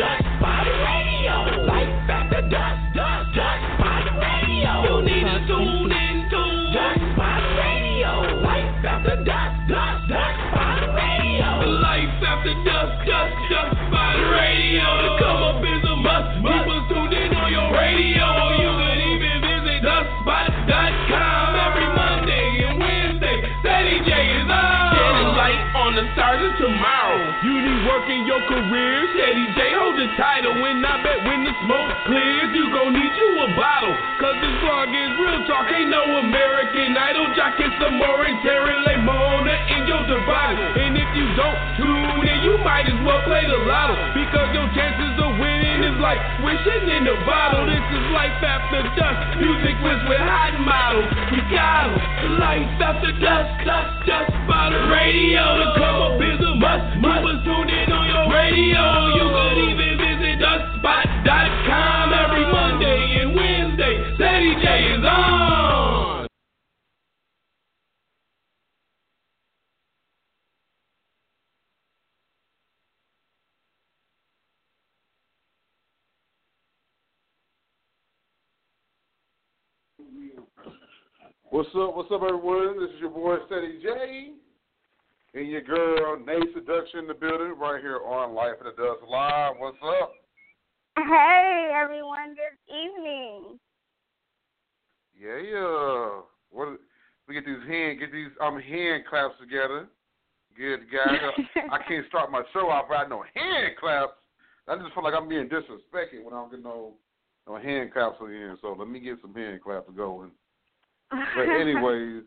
Dusk You need work in your career. Ceddy J hold the title. When I bet when the smoke clears, you gon' need you a bottle. Cause this vlog is real talk. Ain't no American Idol. Jock more and Terry Lemona in your survival. And if you don't tune in, you might as well play the lotto. Because your chances of winning is like wishing in a bottle. Life after Dusk. Music was with hot models. We got 'em. Life after Dusk, dusk, dusk by the radio. To come up is a must. Keep us tuned in on your radio. You could even visit dustspot.com every Monday What's up? What's up, everyone? This is your boy Ceddy J and your girl Nayy Seduction in the building right here on Life of the Dusk Live. What's up? Hey everyone, good evening. Yeah, yeah. What? We get these hand get these um hand claps together. Good guys. I can't start my show off without no hand claps. I just feel like I'm being disrespected when I don't get no no hand claps in. So let me get some hand claps going. But anyways,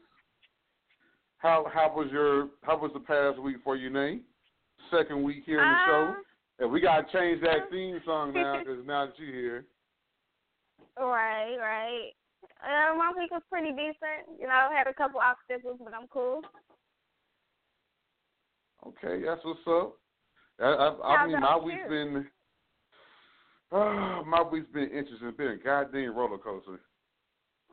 how how was your how was the past week for you, Nayy? Second week here in the show, Um, and we gotta change that theme song now because now that you're here. Right, right. Uh, my week was pretty decent. You know, I had a couple obstacles, but I'm cool. Okay, that's what's up. I, I, I mean, my week's you? been uh, my week's been interesting. It's been a goddamn roller coaster.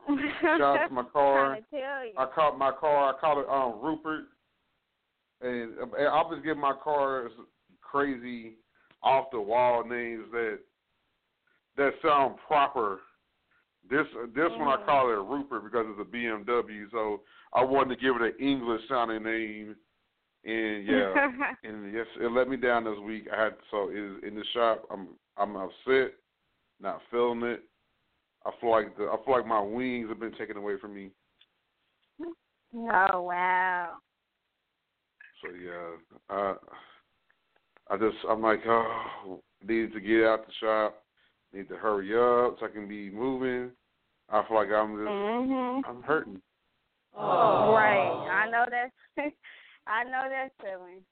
Shout out to my car. Trying to tell you. I caught my car. I called it um Rupert, and uh, I'll just give my cars crazy, off the wall names that that sound proper. This this one I Mm. call it Rupert because it's a BMW. So I wanted to give it an English sounding name, and yeah, and yes, it let me down this week. I had so it is in the shop. I'm I'm upset, not feeling it. I feel like the I feel like my wings have been taken away from me. oh wow. So yeah, I I just I'm like, oh, need to get out the shop, need to hurry up so I can be moving. I feel like I'm just Mhm. I'm hurting. Oh. Right. I know that. I know that feeling.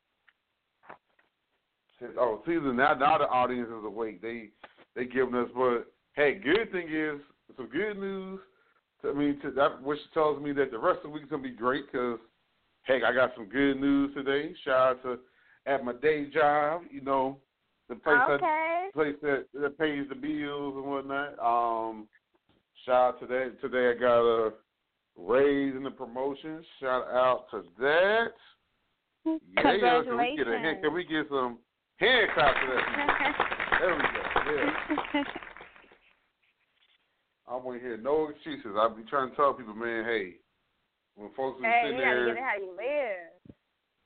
Oh, see, now now the audience is awake. They they giving us, but hey, good thing is some good news. I mean, to, that which tells me that the rest of the week's gonna be great because heck, I got some good news today. Shout out to at my day job, you know, the place that Okay. place that, that pays the bills and whatnot. Um, shout out to that. Today I got a raise in the promotion. Shout out to that. Yeah, yeah. Can we get a hand? Can we get some hand claps for that? There we go. Yeah. I won't hear no excuses. I be trying to tell people, man, hey, when folks be hey, sitting you there, get it how you live.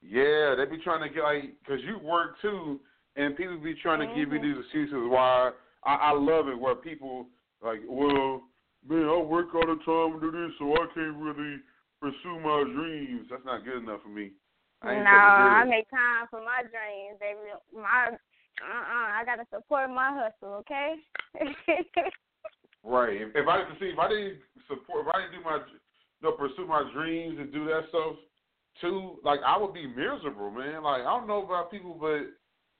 yeah, they be trying to get like, cause you work too, and people be trying to give you Mhm. these excuses. Why I, I love it where people like, well, man, I work all the time and do this, so I can't really pursue my dreams. That's not good enough for me. I no, I to make time for my dreams, baby. My uh uh I gotta support my hustle, okay? Right. If, if I didn't see, if I didn't support, if I didn't do my, you know, pursue my dreams and do that stuff too, like I would be miserable, man. Like I don't know about people, but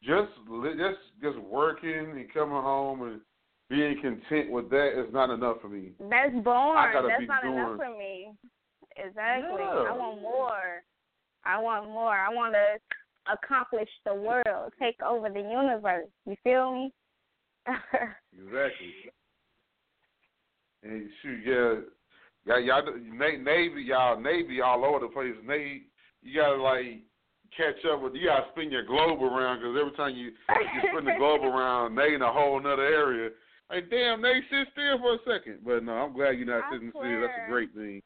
just just just working and coming home and being content with that is not enough for me. That's boring. That's not doing- enough for me. Exactly. Yeah. I want more. I want more. I want to accomplish the world, take over the universe. You feel me? Exactly. And shoot, yeah, yeah, y'all, Navy, y'all, Navy all over the place. Navy, you gotta like catch up with. You gotta spin your globe around because every time you you spin the globe around, they in a whole another area. Like, damn, they sit still for a second. But no, I'm glad you're not I sitting still. That's a great thing.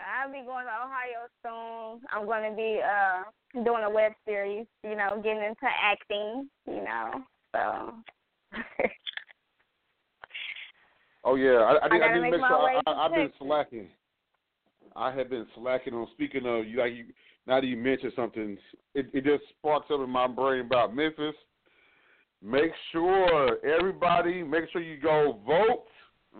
I'll be going to Ohio soon. I'm going to be uh doing a web series. You know, getting into acting. You know, so. Oh yeah, I, I, I did, I, gotta did make make sure. I, I, I've been slacking. I have been slacking on speaking of you. Like you, now that you mentioned something, it, it just sparks up in my brain about Memphis. Make sure everybody, make sure you go vote.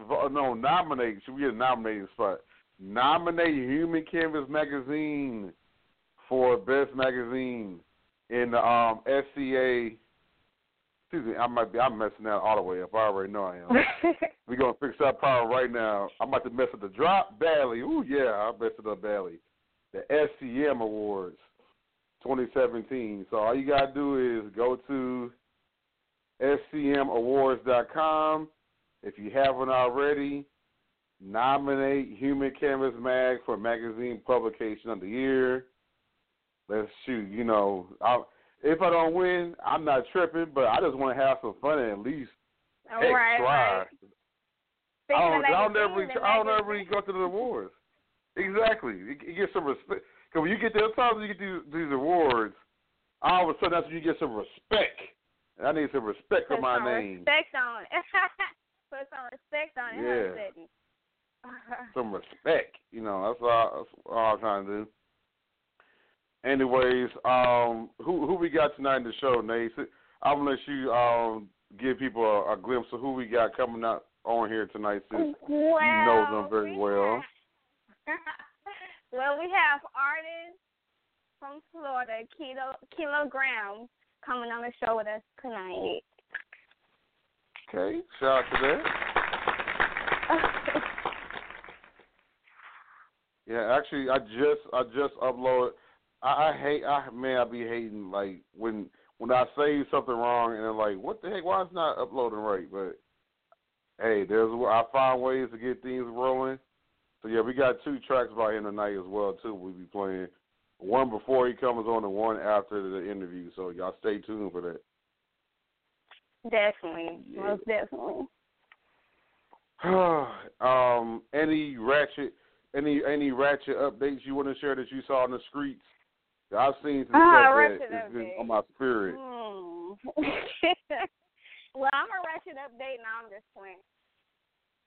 Vo- no, nominate. Should we get a nominating spot? Nominate Human Canvas magazine for best magazine in the um, SCA. Excuse me, I might be. I'm messing that all the way up. I already know I am. We're gonna fix that problem right now. I'm about to mess up the drop badly. Ooh yeah, I messed it up badly. The SCM Awards 2017. So all you gotta do is go to scmawards.com. If you haven't already, nominate Human Canvas Mag for magazine publication of the year. Let's shoot. You know, I, if I don't win, I'm not tripping, but I just want to have some fun and at least heck, right, try. right. I don't, Speaking I don't magazines never, I don't ever go to the awards. Exactly, you, you get some respect. Cause when you get there, sometimes you get these, these awards, all of a sudden that's when you get some respect. And I need some respect for my name, Respect on it. Put some respect on it. Yeah. some respect. You know, that's all, that's all I'm trying to do. Anyways, um, who who we got tonight in the show, Nayy? I'm gonna let you um give people a, a glimpse of who we got coming up on here tonight. Since well, you know them very we well. have- well, we have artists from Florida, Kilo Kilogram, coming on the show with us tonight. Okay, shout out to that. Yeah, actually, I just I just uploaded. I, I hate. I man, I be hating like when when I say something wrong and they're like, "What the heck? Why it's not uploading right?" But hey, there's I find ways to get things rolling. So yeah, we got two tracks by him tonight as well too. We'll be playing one before he comes on and one after the interview. So y'all stay tuned for that. definitely, Yeah. most definitely. um, any ratchet, any any ratchet updates you want to share that you saw in the streets? I've seen some Ah, stuff ratchet that has been on my spirit. Hmm. well, I'm a ratchet update now. I'm just playing.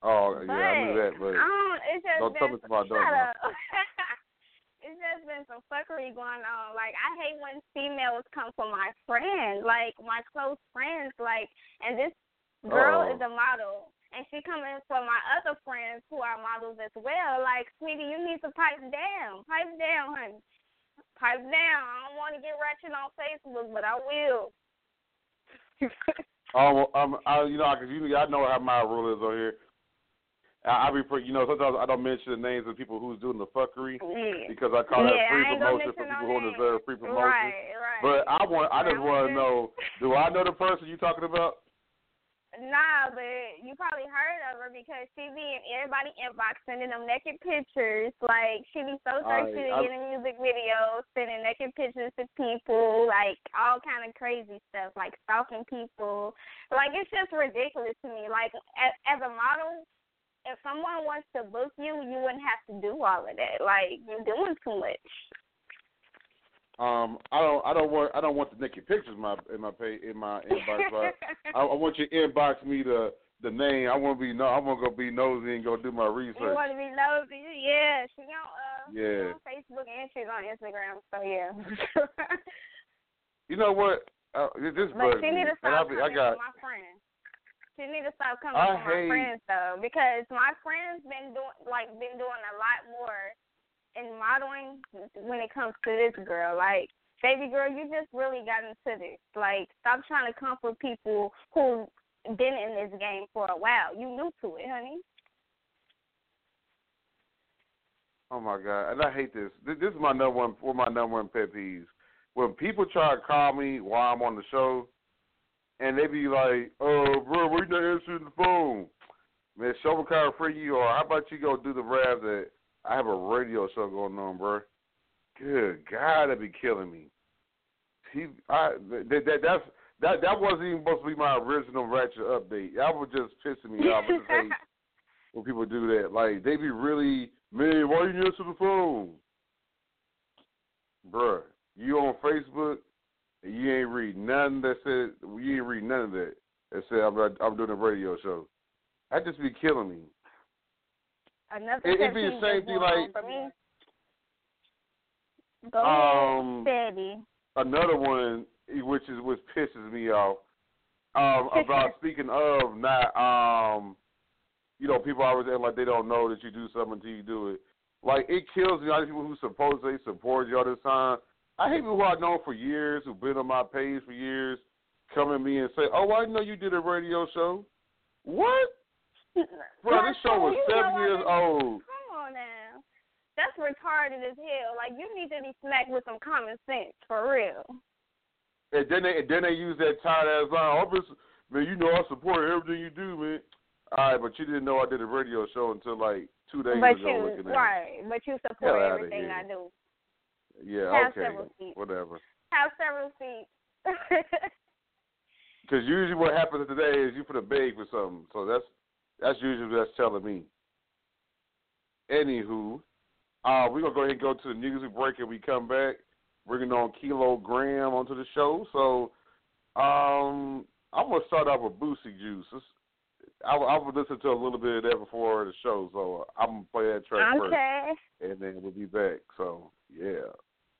Oh But, yeah, I knew that, but don't, it's just don't been, tell me about shut that. up. it's just been some fuckery going on. Like I hate when females come for my friends, like my close friends. Like, and this girl Oh. is a model, and she coming for my other friends who are models as well. Like, sweetie, you need to pipe down, pipe down, honey, pipe down. I don't want to get ratchet on Facebook, but I will. um, um, I, you know, cause you, I know how my rule is on here. I, I be, you know, sometimes I don't mention the names of people who's doing the fuckery Yeah. because I call that Yeah, free ain't gonna promotion for mention no people who deserve free promotion. Right, right. But I want, I just want to know, do I know the person you're talking about? Nah, but you probably heard of her because she be in everybody inbox sending them naked pictures. Like she be so thirsty to I- get in music videos, sending naked pictures to people, like all kind of crazy stuff, like stalking people. Like it's just ridiculous to me. Like as, as a model, if someone wants to book you, you wouldn't have to do all of that. Like you're doing too much. Um, I don't, I don't want, I don't want the naked pictures in my in my pay in my inbox. But I, I want you to inbox me the the name. I want to be no, I want to go be nosy and go do my research. You want to be nosy? Yeah, she on uh, Yeah. on Facebook and she's on Instagram. So yeah. You know what? Uh, this but she need to stop be- coming I got, my friends. She need to stop coming I my hate- friends though, because my friends been doing like been doing a lot more in modeling when it comes to this girl. Like baby girl, you just really got into this. Like, stop trying to comfort people who been in this game for a while. You new to it, honey. Oh my god, and I hate this. This, is my number one, one of my number one pet peeves. When people try to call me while I'm on the show, and they be like, "Oh, bro, we not answering the phone." Man, show me kind of free you, or how about you go do the rap that I have a radio show going on, bro. Good God, that'd be killing me. He, I, that, that that's that that wasn't even supposed to be my original Ratchet update. That was just pissing me off. When people do that. Like they be really, man, why you answer the phone, bruh? You on Facebook and you ain't read nothing that said you ain't read none of that that said I'm I'm doing a radio show. That just be killing me. Another It- it'd be the same thing like- for me. Go Um, ahead, Ceddy. another one which is which pisses me off um about speaking of not um you know people always act like they don't know that you do something until you do it like it kills me all these people who supposedly support you all this time i hate people who i've known for years who've been on my page for years come at me and say oh i know you did a radio show what bro this show was seven years old Come on now. That's retarded as hell. Like you need to be smacked with some common sense for real. And then they and then they use that tired ass line. But, man, you know I support everything you do, man. All right, but you didn't know I did a radio show until like two days but ago. you looking at right, but you support everything. I do. Yeah, Have okay, several seats. whatever. Have several seats. Because usually what happens today is you put a beg for something. So that's that's usually what that's telling me. Anywho, uh, we're gonna go ahead and go to the music break and we come back, bringing on Keylow Grahm onto the show. So um, I'm gonna start off with Boosie Juice. It's- I, I would listen to a little bit of that before the show, so I'm gonna play that track first. and then we'll be back. So yeah,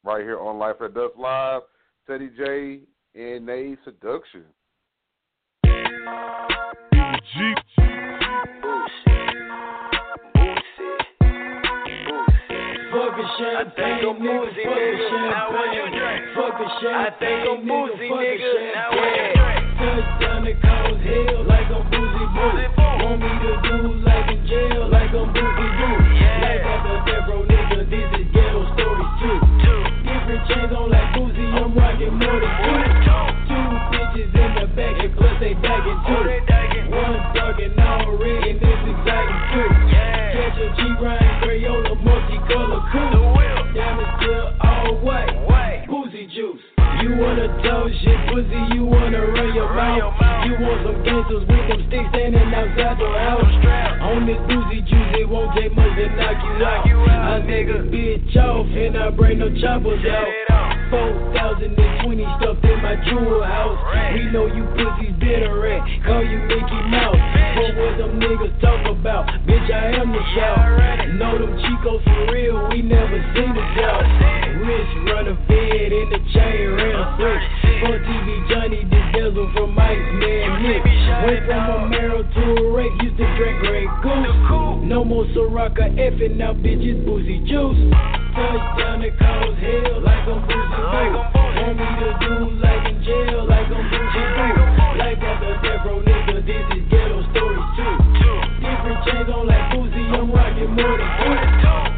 right here on Life After Dusk Live, Ceddy J and Nayy Seduction. Fuck a champagne, nigga. Fuck a champagne. Fuck a champagne, nigga. Fuck a champagne. Touchdown to cause hell like I'm Boosie Boo. Want me to do like in jail, like I'm Boosie Boo. Like I'm a death nigga. This is ghetto stories too. Different chains on like Boosie. I'm rocking more than two. Two bitches in the and plus they bagging too. One thuggin' already and this exciting too. Catch a G Ryan Crayola multicolor coupe. Diamonds still all white. Boosie Juice. You wanna talk shit, pussy, you wanna run your mouth. You want some gangsters with them sticks standing outside your house. On this Boosie Juice, it won't take much to knock you out. I nigga bitch off, and I bring no choppers out. 4,020 stuffed in my jewel house. We know you pussies bitter rat, call you Mickey Mouse. But what them niggas talk about? Bitch, I am the shout. Know them Chicos for real, we never seen the doubt. Rich runner fed in the chain ran free. For TV Johnny, bezel from Mike, man, Nick. Went from a marrow to a rake, used to drink Grey Goose. No more Soraka effing, now bitches Boosie Juice. Touchdown to cause hell, like I'm Boosie Boo. Want me to do like in jail, like I'm Boosie Boo. Like the death row, nigga, this is ghetto stories too. Different chains on like Boosie, I'm rocking more than two.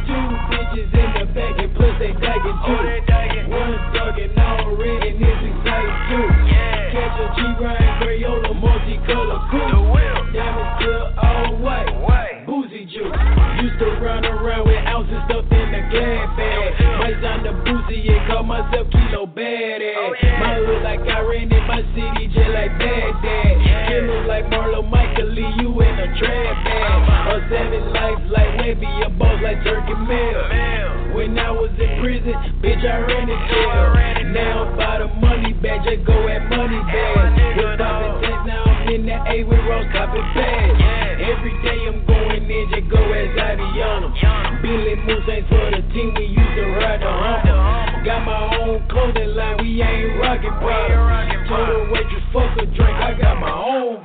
Two bitches in the back and plus they dagging too. Multicolor coupe. Diamonds still all white. Boosie Juice. Used to run around with ounces stuffed in the glad bag. Might on the Boosie and call myself Kilo Badass. My hood like I ran in my city just like Baghdad. Killers like Marlo Michael Lee, you in a trap bag. A savage life like Webby, a boss like Turkey Mail. When I was in prison, bitch, I ran the jail. Now by the money bag, just go at money bag. With poppin' tax, now in the A with Ross copping bags. Every day I'm going in, just go as I be on 'em. Billy Moose ain't for the team, we used to ride the Hummer. Got my own clothing line, we ain't rockin' bottoms. Told the waitress, fuck a drink, I got my own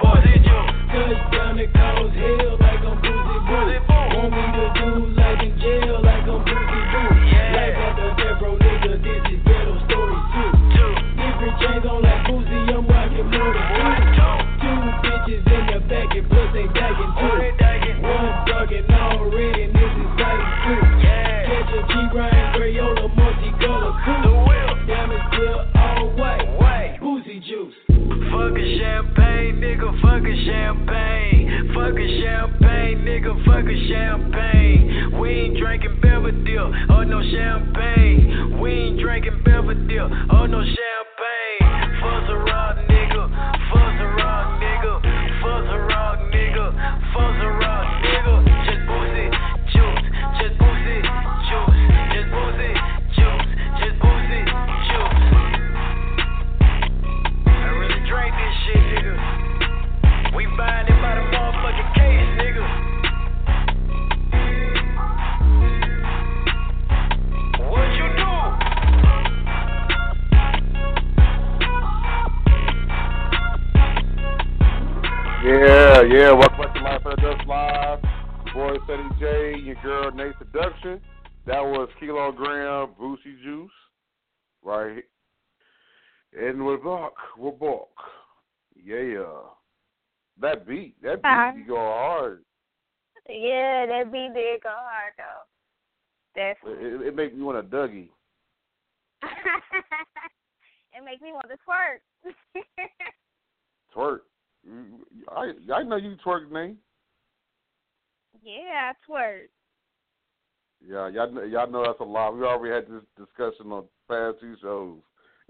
Y'all know, y'all know that's a lot. We already had this discussion on past two shows.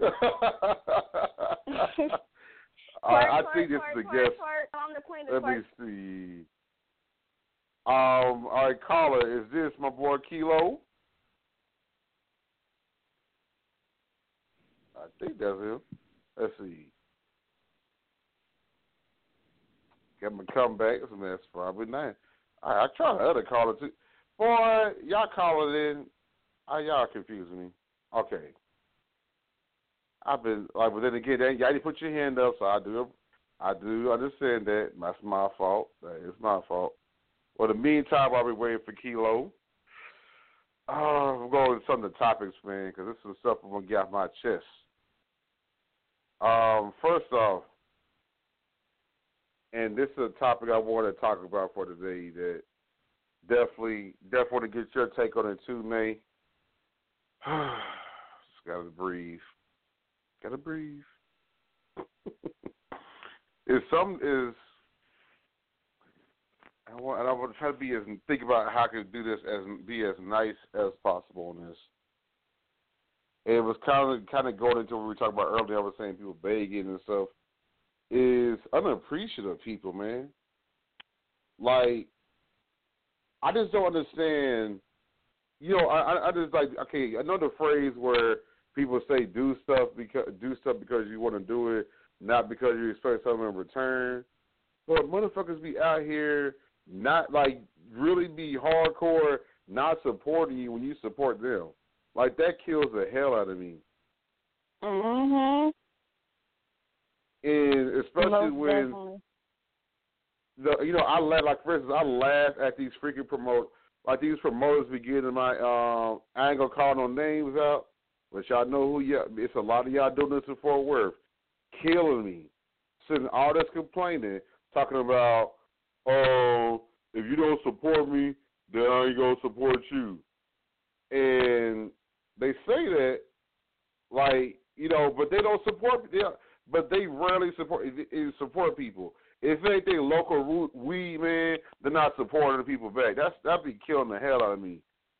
I, I Twerk, think is a guest. twerk. I'm the of Let me see. Um, all right, caller, is this my boy Keylow? I think that's him. Let's see. Got my comeback. That's probably nice. I, I tried the other caller too. Boy, y'all calling in. Uh, y'all confusing me. Okay. I've been like, but then again, y'all didn't put your hand up, so I do. I do understand that. That's my fault. That is my fault. Well, the meantime, I'll be waiting for Keylow. Oh, I'm going to some of the topics, man, because this is stuff I'm gonna get off my chest. Um, first off, and this is a topic I want to talk about for today that definitely, definitely want to get your take on it too, May. Just gotta breathe. Gotta breathe. is some is I want and I want to try to be as think about how I can do this as be as nice as possible on this. It was kind of kind of going into what we were talking about earlier. I was saying people begging and stuff is unappreciative people, man. Like I just don't understand. You know, I I- just like okay. another phrase where people say do stuff because do stuff because you want to do it, not because you expect something in return. But motherfuckers be out here not like really be hardcore, not supporting you when you support them. Like that kills the hell out of me. Mhm. And especially Most when definitely. The you know I laugh like for instance I laugh at these freaking promote like these promoters be getting my um I ain't gonna call no names out, but y'all know who y'all. It's a lot of y'all doing this in Fort Worth, killing me, sitting all this complaining, talking about oh if you don't support me then I ain't gonna support you, and they say that like you know, but they don't support. They, but they rarely support support people. If anything local root weed man, they're not supporting the people back. That's that be killing the hell out of me.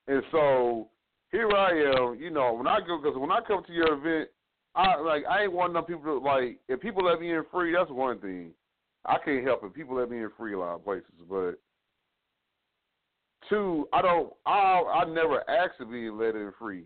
And so here I am. You know, when I go because when I come to your event, I like I ain't one of them people that, like if people let me in free, that's one thing. I can't help it. People let me in free a lot of places, but two, I don't. I I never ask to be let in free.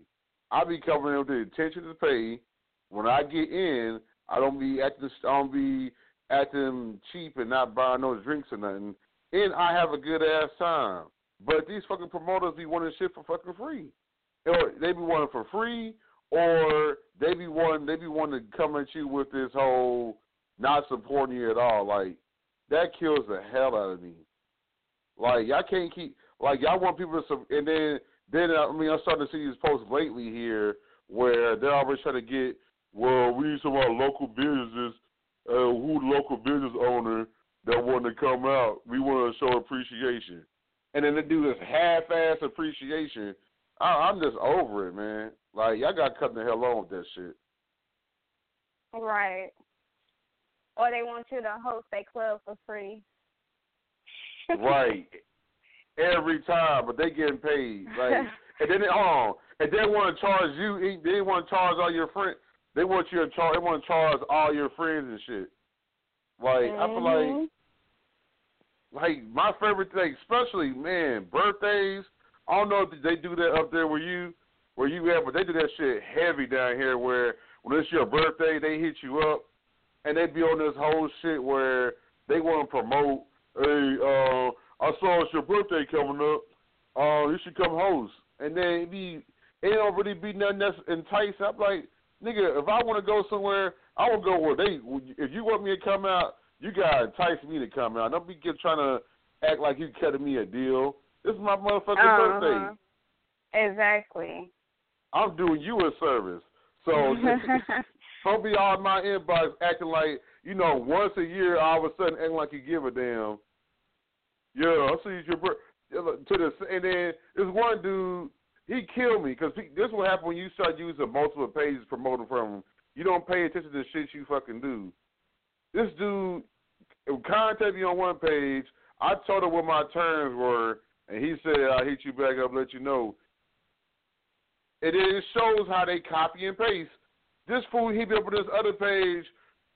I be coming in with the intention to pay. When I get in, I don't be acting. I don't be acting cheap and not buying no drinks or nothing. And I have a good ass time. But these fucking promoters be wanting shit for fucking free, or they be wanting for free, or they be wanting they be wanting to come at you with this whole not supporting you at all. Like that kills the hell out of me. Like y'all can't keep like y'all want people to and then then I mean I'm starting to see these posts lately here where they're always trying to get well we need some of our local businesses uh, who the local business owner that wanted to come out we want to show appreciation and then they do this half-ass appreciation. I, I'm just over it, man. Like y'all got to cut the hell on with that shit. Right. or they want you to host their club for free. right. Every time, but they getting paid. Like, and then they, hold on, and they want to charge you. They want to charge all your friends. They want you to charge. They want to charge all your friends and shit. Like mm-hmm. I feel like, like my favorite thing, especially man, birthdays. I don't know if they do that up there where you where you at, but they do that shit heavy down here. Where when it's your birthday, they hit you up, and they be on this whole shit where they want to promote. Hey, uh, I saw it's your birthday coming up. Uh, you should come host. And then it be it don't really be nothing that's enticing. I'm like, nigga, if I want to go somewhere, I will go where they. If you want me to come out, you gotta entice me to come out. Don't be get, trying to act like you cutting me a deal. This is my motherfucking uh-huh. birthday. Exactly. I'm doing you a service. So don't be all in my inbox acting like you know once a year all of a sudden acting like you give a damn. Yeah, I see your birthday to this, and then this one dude he killed me because this is what happen when you start using multiple pages promoting from. You don't pay attention to the shit you fucking do. This dude contacted me on one page. I told him what my terms were, and he said, "I'll hit you back up, let you know." And it shows how they copy and paste. This fool he me up on this other page,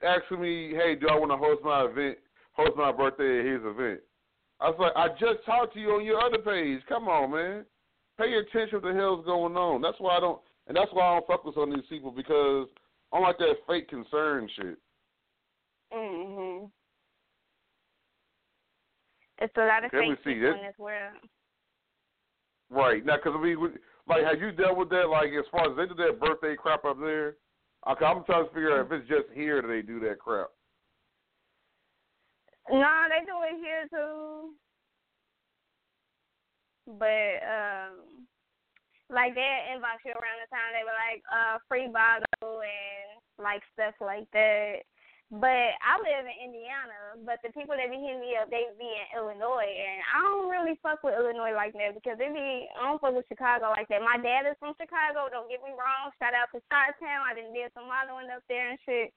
asking me, "Hey, do I want to host my event, host my birthday at his event?" I was like, "I just talked to you on your other page. Come on, man, pay attention to what the hell's going on." That's why I don't, and that's why I don't focus on these people because I don't like that fake concern shit. Mhm. It's a lot of fake see, people this- in this world. Right now, because I mean, like, have you dealt with that? Like, as far as they do that birthday crap up there, okay, I'm trying to figure out if it's just here that they do that crap. No, they do it here too. But um like they inbox you around the time they were like, uh, free bottle and like stuff like that. But I live in Indiana, but the people that be hitting me up, they be in Illinois, and I don't really fuck with Illinois like that because they be I don't fuck with Chicago like that. My dad is from Chicago. Don't get me wrong. Shout out to Town. I didn't did some modeling up there and shit,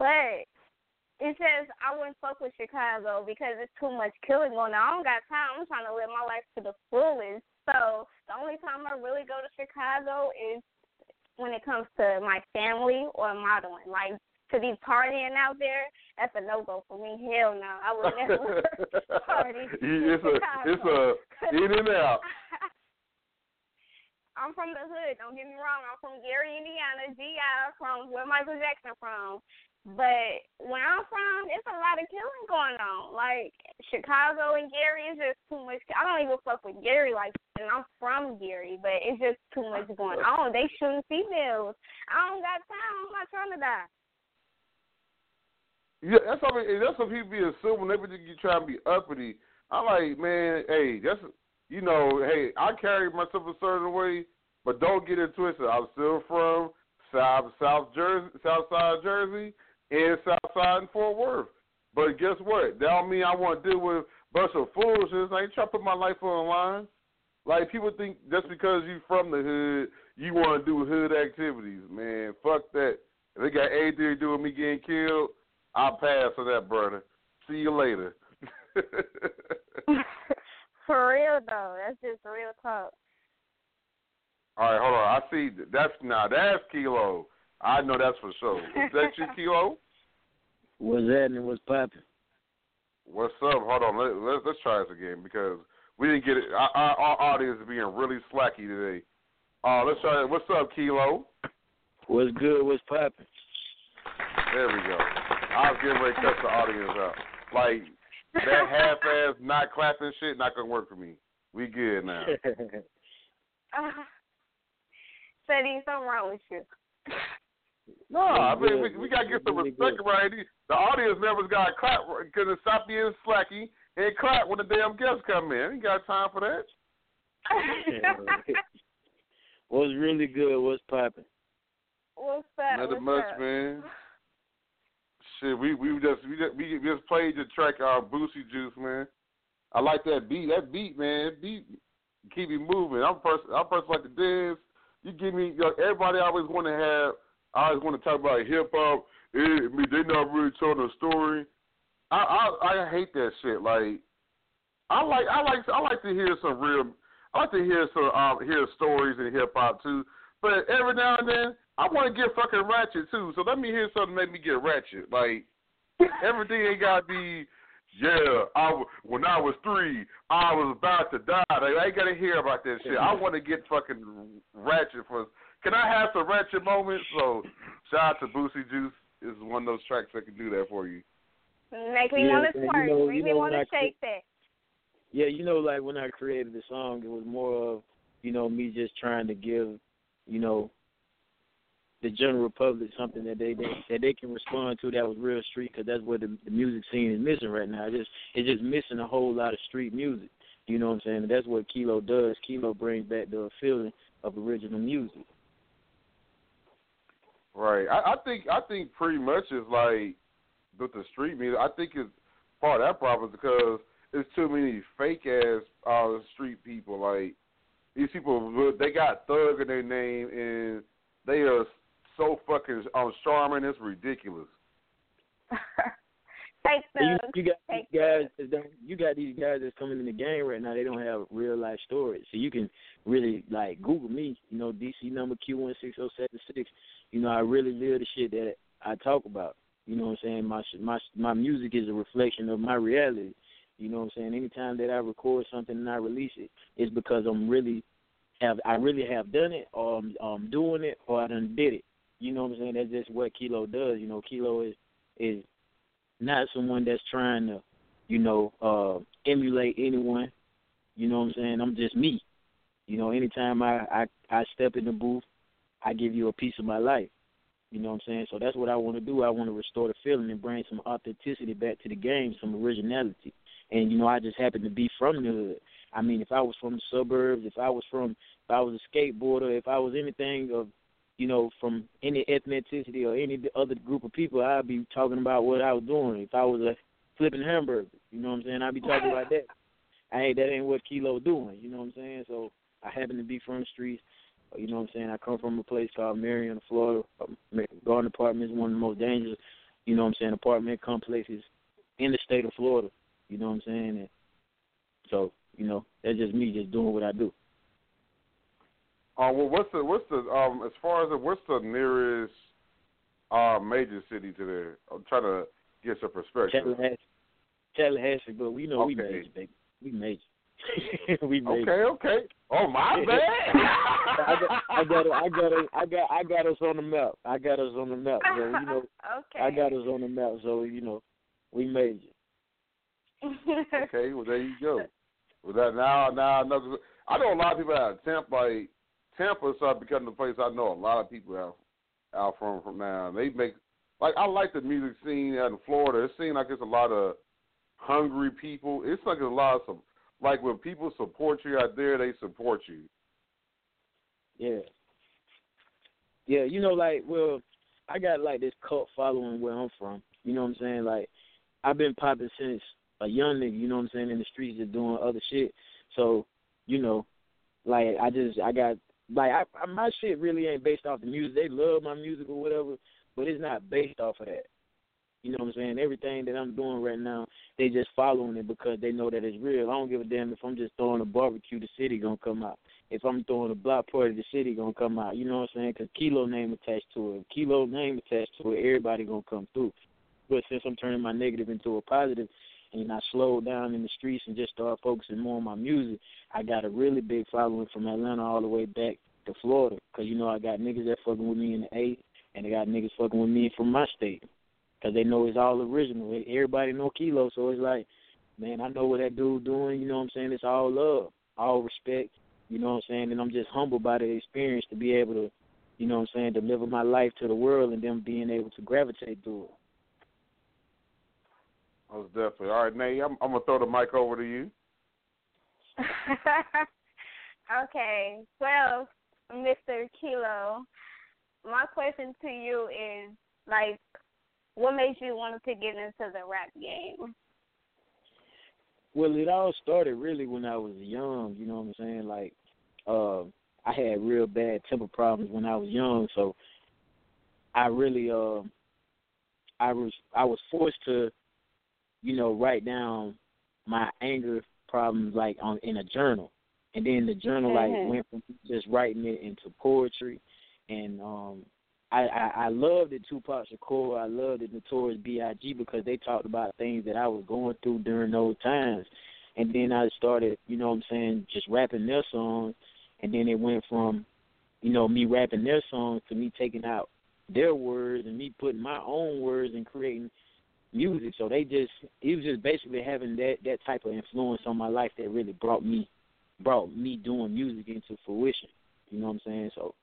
but it says I wouldn't fuck with Chicago because it's too much killing going on. I don't got time. I'm trying to live my life to the fullest. So the only time I really go to Chicago is when it comes to my family or modeling. Like to be partying out there, that's a no go for me. Hell no, I would never party. it's a it's a in and out. I'm from the hood. Don't get me wrong. I'm from Gary, Indiana. GI from where Michael Jackson from. But where I'm from, it's a lot of killing going on. Like Chicago and Gary is just too much. I don't even fuck with Gary like, and I'm from Gary, but it's just too much going on. They shooting females. I don't got time. I'm not trying to die. Yeah, that's what I mean, that's what people be assuming. They think you trying to be uppity. I'm like, man, hey, that's you know, hey, I carry myself a certain way, but don't get it twisted. I'm still from South South Jersey, South Side Jersey, and Southside and Fort Worth. But guess what? That don't mean I want to deal with a bunch of foolishness. I ain't trying to put my life on the line. Like people think just because you from the hood, you want to do hood activities. Man, fuck that. If they got anything to do with me getting killed, I'll pass on that, brother. See you later. For real though, that's just real talk. All right, hold on. I see that's now that's Keylow. I know that's for sure. Is that you, Keylow? What's happening? What's popping? What's up? Hold on. Let, let, let's try this again because we didn't get it. Our, our, our audience is being really slacky today. Uh, let's try it. What's up, Keylow? What's good? What's popping? There we go. I was getting ready to cut the audience out. Like that half-ass not clapping shit not gonna work for me. We good now. Uh, Ceddy, something wrong with you. No, I mean we, we gotta get some respect around here. The audience members gotta clap because stop being slacky and clap when the damn guests come in. Ain't got time for that. What's really good? What's popping? What's that? Nothing What's much, up? man. Shit, we we just we just we just played the track our uh Boosie Juice, man. I like that beat. That beat, man. That beat keep me moving. I'm a person. I'm a person like the dance. You give me. You know, everybody always want to have. I always want to talk about hip hop I mean, they not really telling a story. I, I I hate that shit. Like, I like I like I like to hear some real. I like to hear some um, hear stories in hip hop too. But every now and then, I want to get fucking ratchet too. So let me hear something that make me get ratchet. Like everything ain't gotta be. Yeah, I when I was three, I was about to die. Like, I ain't gotta hear about that shit. I want to get fucking ratchet for. Can I have some ratchet moments? So shout out to Boosie Juice. Is one of those tracks that can do that for you. Make me Yeah, want to and you know- Make you me want to when I shake that. Yeah, you know, like when I created the song, it was more of, you know, me just trying to give, you know, the general public something that they, they that they can respond to that was real street because that's what the, the music scene is missing right now. It's just it's just missing a whole lot of street music. You know what I'm saying? And that's what Keylow does. Keylow brings back the feeling of original music. Right. I, I think I think pretty much is like with the street music. I think it's part of that problem because it's too many fake ass uh, street people. Like these people, they got thug in their name and they are so fucking um, charming. It's ridiculous. And you, you got these guys you got these guys that's coming in the game right now. They don't have real life stories, so you can really like Google me. You know, DC number Q one six zero seven six. You know, I really live the shit that I talk about. You know what I'm saying? My my my music is a reflection of my reality. You know what I'm saying? Anytime that I record something and I release it, it's because I'm really have I really have done it or I'm, I'm doing it or I done did it. You know what I'm saying? That's just what Keylow does. You know, Keylow is is not someone that's trying to, you know, uh emulate anyone. You know what I'm saying? I'm just me. You know, anytime I, I I step in the booth, I give you a piece of my life. You know what I'm saying? So that's what I want to do. I want to restore the feeling and bring some authenticity back to the game, some originality. And you know, I just happen to be from the hood. I mean, if I was from the suburbs, if I was from, if I was a skateboarder, if I was anything of, you know, from any ethnicity or any other group of people, I'd be talking about what I was doing. If I was a flipping hamburger, you know what I'm saying? I'd be talking about that. Ain't that ain't what Keylow doing. You know what I'm saying? So I happen to be from the streets. You know what I'm saying? I come from a place called Marion, Florida. Um, Garden Apartments is one of the most dangerous, you know what I'm saying, apartment complexes in the state of Florida. You know what I'm saying? And so, you know, that's just me just doing what I do. Uh, well, what's the what's the um as far as the, what's the nearest uh major city to there? I'm trying to get some perspective. Tallahassee, Tallahassee, but we know we Okay. major, baby. We major. we major. Okay, okay. Oh my bad. I got, I got, I got, I got, I got us on the map. I got us on the map. So you know, okay. I got us on the map. So you know, we major. okay, well there you go. Well that now now I know I know a lot of people out of Tampa like Tampa started becoming the place I know a lot of people out out from from now. They make like I like the music scene out in Florida. It seems like it's a lot of hungry people. It's like a lot of some like when people support you out there, they support you. Yeah. Yeah, you know, like, well, I got like this cult following where I'm from. You know what I'm saying? Like, I've been popping since a young nigga. You know what I'm saying? In the streets, just doing other shit. So, you know, like I just I got like I, I my shit really ain't based off the music. They love my music or whatever, but it's not based off of that. You know what I'm saying? Everything that I'm doing right now, they just following it because they know that it's real. I don't give a damn if I'm just throwing a barbecue, the city gonna come out. If I'm throwing a block party, the city gonna come out. You know what I'm saying? Because Keylow name attached to it, Keylow name attached to it, everybody gonna come through. But since I'm turning my negative into a positive, and I slowed down in the streets and just started focusing more on my music, I got a really big following from Atlanta all the way back to Florida. Because you know I got niggas that fucking with me in the A, and I got niggas fucking with me from my state. Because they know it's all original. Everybody know Keylow, so it's like, man, I know what that dude doing. You know what I'm saying? It's all love, all respect. You know what I'm saying? And I'm just humbled by the experience to be able to, you know what I'm saying, deliver my life to the world and them being able to gravitate to it. Most definitely. All right, Nayy, I'm, I'm gonna throw the mic over to you. okay. Well, Mr. Keylow, my question to you is like, what made you want to get into the rap game? Well, it all started really when I was young. You know what I'm saying? Like, uh, I had real bad temper problems when I was young, so I really, uh, I was I was forced to, you know, write down my anger problems like on in a journal, and then the journal Mhm. like went from just writing it into poetry, and um, I I, I loved the Tupac Shakur, I loved the Notorious B.I.G. because they talked about things that I was going through during those times, and then I started, you know, what I'm saying, just rapping their songs, and then it went from, you know, me rapping their songs to me taking out their words and me putting my own words and creating music. So they just it was just basically having that that type of influence on my life that really brought me brought me doing music into fruition. You know what I'm saying? So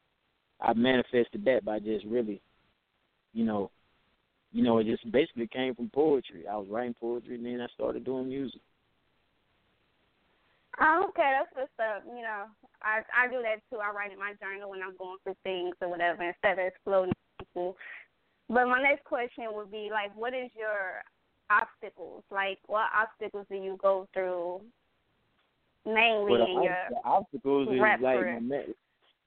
I manifested that by just really, you know, you know, it just basically came from poetry. I was writing poetry and then I started doing music. Oh, okay, that's what's up. You know, I I do that too. I write in my journal when I'm going through things or whatever instead of exploding people. But my next question would be like, what is your obstacles? Like, what obstacles do you go through mainly Well, the, in your the obstacles is like my man,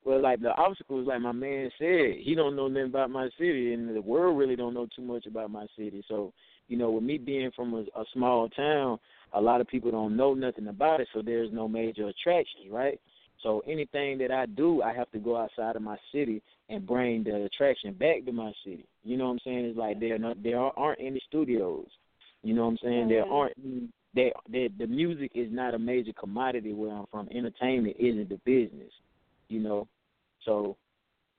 well, like the obstacles, like my man said, he don't know nothing about my city, and the world really don't know too much about my city. So, you know, with me being from a, a small town, a lot of people don't know nothing about it, so there's no major attraction, right? So anything that I do, I have to go outside of my city and bring the attraction back to my city. You know what I'm saying? It's like there not there aren't any studios. You know what I'm saying? There aren't they the music is not a major commodity where I'm from. Entertainment isn't the business, you know. So,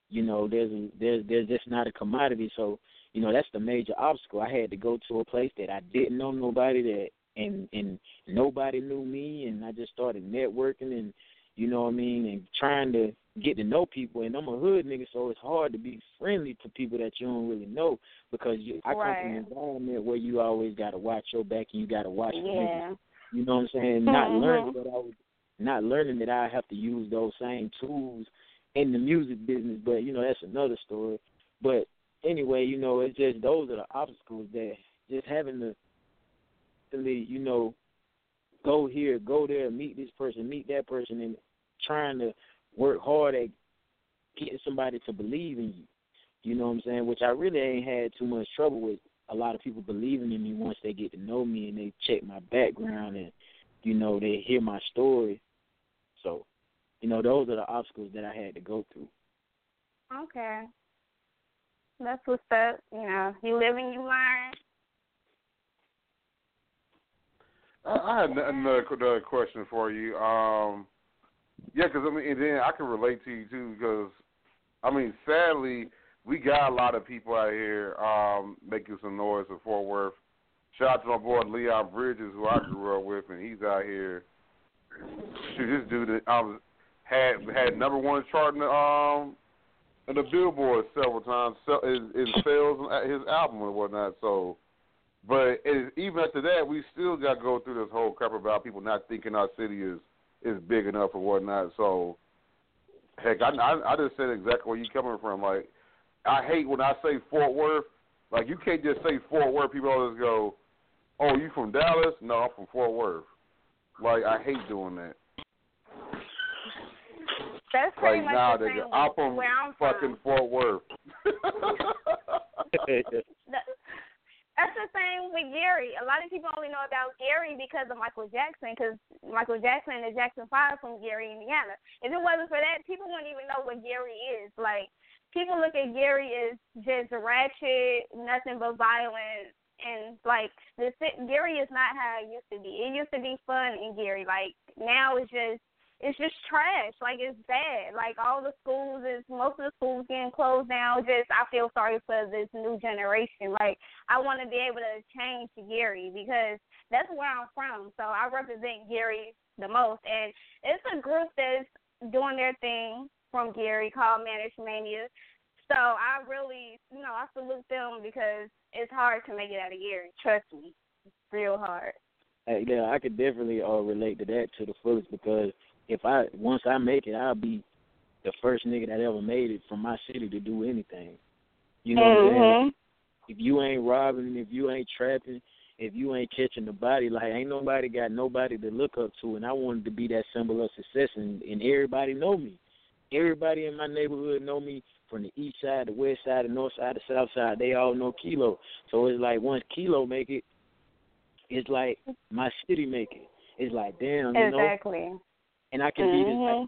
you know, there's a, there's there's just not a commodity. So, you know, that's the major obstacle. I had to go to a place that I didn't know nobody that and and nobody knew me and I just started networking and you know what I mean, and trying to get to know people and I'm a hood nigga so it's hard to be friendly to people that you don't really know because you I come from Right. an environment where you always gotta watch your back and you gotta watch niggas yeah. you know what I'm saying? Not Mhm. learning that I was not learning that I have to use those same tools in the music business, but you know, that's another story. But anyway, you know, it's just those are the obstacles that just having to really, you know, go here, go there, meet this person, meet that person and trying to work hard at getting somebody to believe in you. You know what I'm saying? Which I really ain't had too much trouble with a lot of people believing in me once they get to know me and they check my background and you know they hear my story. So, you know, those are the obstacles that I had to go through. Okay. That's what's up. You know, you live and you learn. I, had another, another question for you. Um, yeah, because I mean, and then I can relate to you too because I mean, sadly, we got a lot of people out here um, making some noise in Fort Worth. Shout out to my boy Leon Bridges, who I grew up with, and he's out here. Shoot, this dude I was had had number one chart in the um in the Billboard several times in, in sales and his album and whatnot. So, but it, even after that, we still got to go through this whole crap about people not thinking our city is is big enough or whatnot. So, heck, I I, I just said exactly where you coming from. Like, I hate when I say Fort Worth. Like, you can't just say Fort Worth. People always go, "Oh, you from Dallas?" No, I'm from Fort Worth. Like, I hate doing that. That's pretty Like much now, the they same go, I'm from where I'm fucking from. Fort Worth. The- That's the same with Gary. A lot of people only know about Gary because of Michael Jackson, because Michael Jackson and the Jackson Five from Gary, Indiana. If it wasn't for that, people wouldn't even know what Gary is. Like people look at Gary as just ratchet, nothing but violence, and like the Gary is not how it used to be. It used to be fun in Gary. Like now it's just it's just trash. Like it's bad. Like all the schools is most of the schools getting closed down. Just I feel sorry for this new generation. Like I want to be able to change to Gary because that's where I'm from. So I represent Gary the most, and it's a group that's doing their thing from Gary called Managed Mania. So I really, you know, I salute them because it's hard to make it out of Gary. Trust me, it's real hard. Hey, yeah, I could definitely uh, relate to that to the fullest because if I once I make it, I'll be the first nigga that ever made it from my city to do anything. You know what I'm saying? Mhm. If you ain't robbing, if you ain't trapping, if you ain't catching the body, like ain't nobody got nobody to look up to, and I wanted to be that symbol of success, and, and everybody know me. everybody in my neighborhood know me from the east side, the west side, the north side, the south side. They all know Keylow. So it's like once Keylow make it, it's like my city make it. It's like damn, you know. Exactly. And I can be the, Mhm.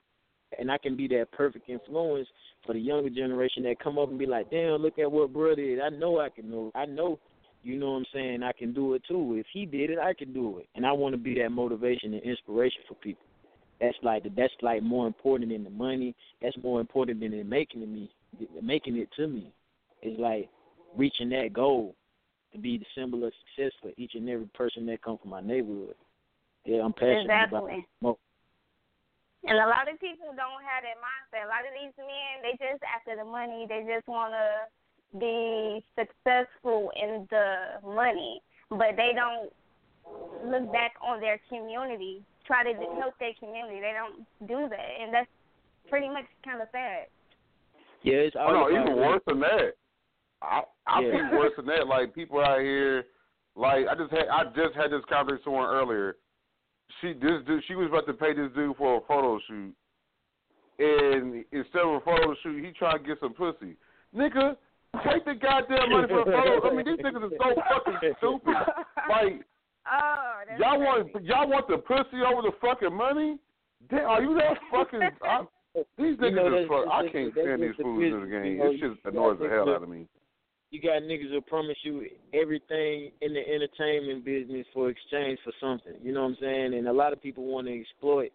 and I can be that perfect influence for the younger generation that come up and be like, damn, look at what brother did. I know I can know. I know, you know what I'm saying. I can do it too. If he did it, I can do it. And I want to be that motivation and inspiration for people. That's like that's like more important than the money. That's more important than it making it me, making it to me. It's like reaching that goal to be the symbol of success for each and every person that come from my neighborhood. Yeah, I'm passionate about Exactly. mo- And a lot of people don't have that mindset. A lot of these men, they just after the money. They just want to be successful in the money, but they don't look back on their community, try to help their community. They don't do that, and that's pretty much kind of sad. Yeah, it's Oh no, about even worse than that. I I Yeah. think worse than that. Like people out here, like I just had I just had this conversation with someone earlier. She this dude she was about to pay this dude for a photo shoot, and instead of a photo shoot, he tried to get some pussy. Nigga, take the goddamn money for a photo. I mean, these niggas are so fucking stupid. Like Oh, y'all crazy. want y'all want the pussy over the fucking money? Damn, are you that fucking? I, these You niggas know, is that's- fuck. I can't stand these fools in the game. you know, It just annoys the hell out of me. You got niggas who promise you everything in the entertainment business for exchange for something. You know what I'm saying? And a lot of people want to exploit,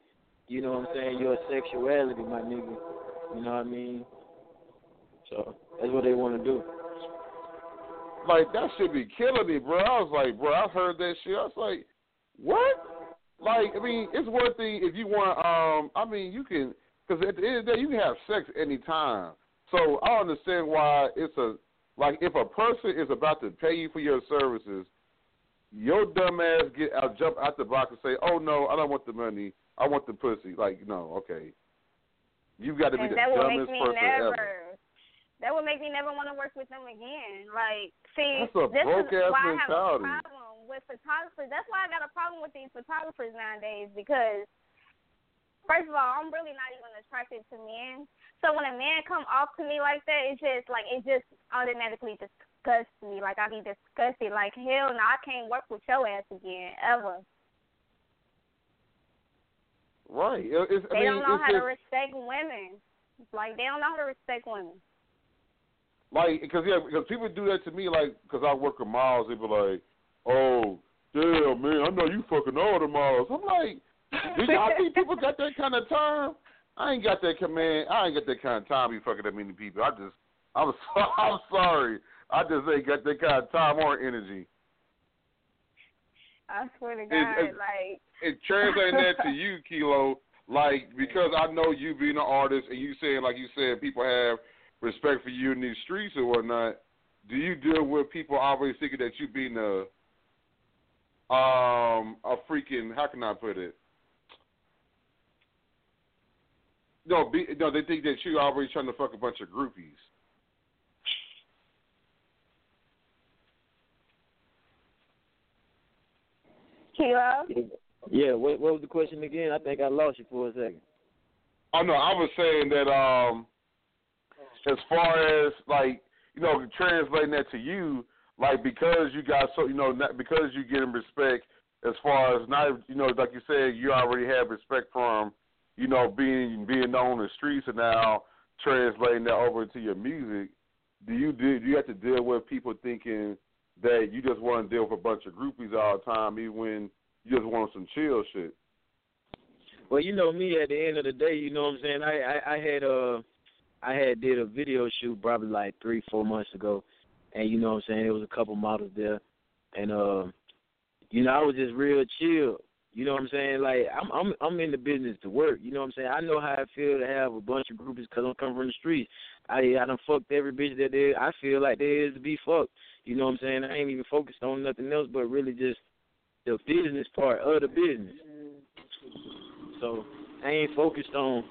you know what I'm saying, your sexuality, my nigga. You know what I mean? So that's what they want to do. Like that should be killing me, bro. I was like, bro, I heard that shit. I was like, what? Like, I mean, it's one thing if you want. Um, I mean, you can because at the end of the day, you can have sex anytime. So I understand why it's a like if a person is about to pay you for your services, your dumb ass get out, jump out the box and say, "Oh no, I don't want the money. I want the pussy." Like, no, okay. you've got to be the that would make dumbest me person never. ever. That would make me never want to work with them again. Like, see, That's a this broke is ass why I have a problem with photographers. That's why I got a problem with these photographers nowadays because, first of all, I'm really not even attracted to men. So when a man come off to me like that, it's just like it just automatically disgusts me. Like I be disgusted. Like hell no, I can't work with your ass again ever. Right. It- It's, I They mean, don't know how to respect women. Like they don't know how to respect women. Like, because yeah, because people do that to me, like, because I work with models, they be like, "Oh, damn, man, I know you fucking all the models." I'm like, do y'all think people got that kind of time? I ain't got that command. I ain't got that kind of time. to Be fucking that many people. I just, I'm, so, I'm sorry. I just ain't got that kind of time or energy. I swear to God, it's- like And translating that to you, Keylow, like because I know you being an artist and you saying like you said, people have respect for you in these streets or whatnot. Do you deal with people always thinking that you being a um a freaking how can I put it? No, be, no, they think that you always trying to fuck a bunch of groupies. Keylow. Yeah, what, what was the question again? I think I lost you for a second. Oh no, I was saying that um as far as like you know translating that to you, like because you got so you know not, because you getting respect as far as not you know like you said you already have respect from you know being being in the streets and now translating that over into your music. Do you do, do you have to deal with people thinking that you just want to deal with a bunch of groupies all the time, even when you just want some chill shit? Well, you know me. At the end of the day, you know what I'm saying. I I, I had uh I had did a video shoot probably like three four months ago, and you know what I'm saying. There was a couple models there, and uh, you know I was just real chill. You know what I'm saying? Like I'm I'm I'm in the business to work. You know what I'm saying? I know how I feel to have a bunch of groupies because I'm coming from the streets. I I done fucked every bitch that there I feel like there is to be fucked. You know what I'm saying? I ain't even focused on nothing else but really just the business part of the business. So I ain't focused on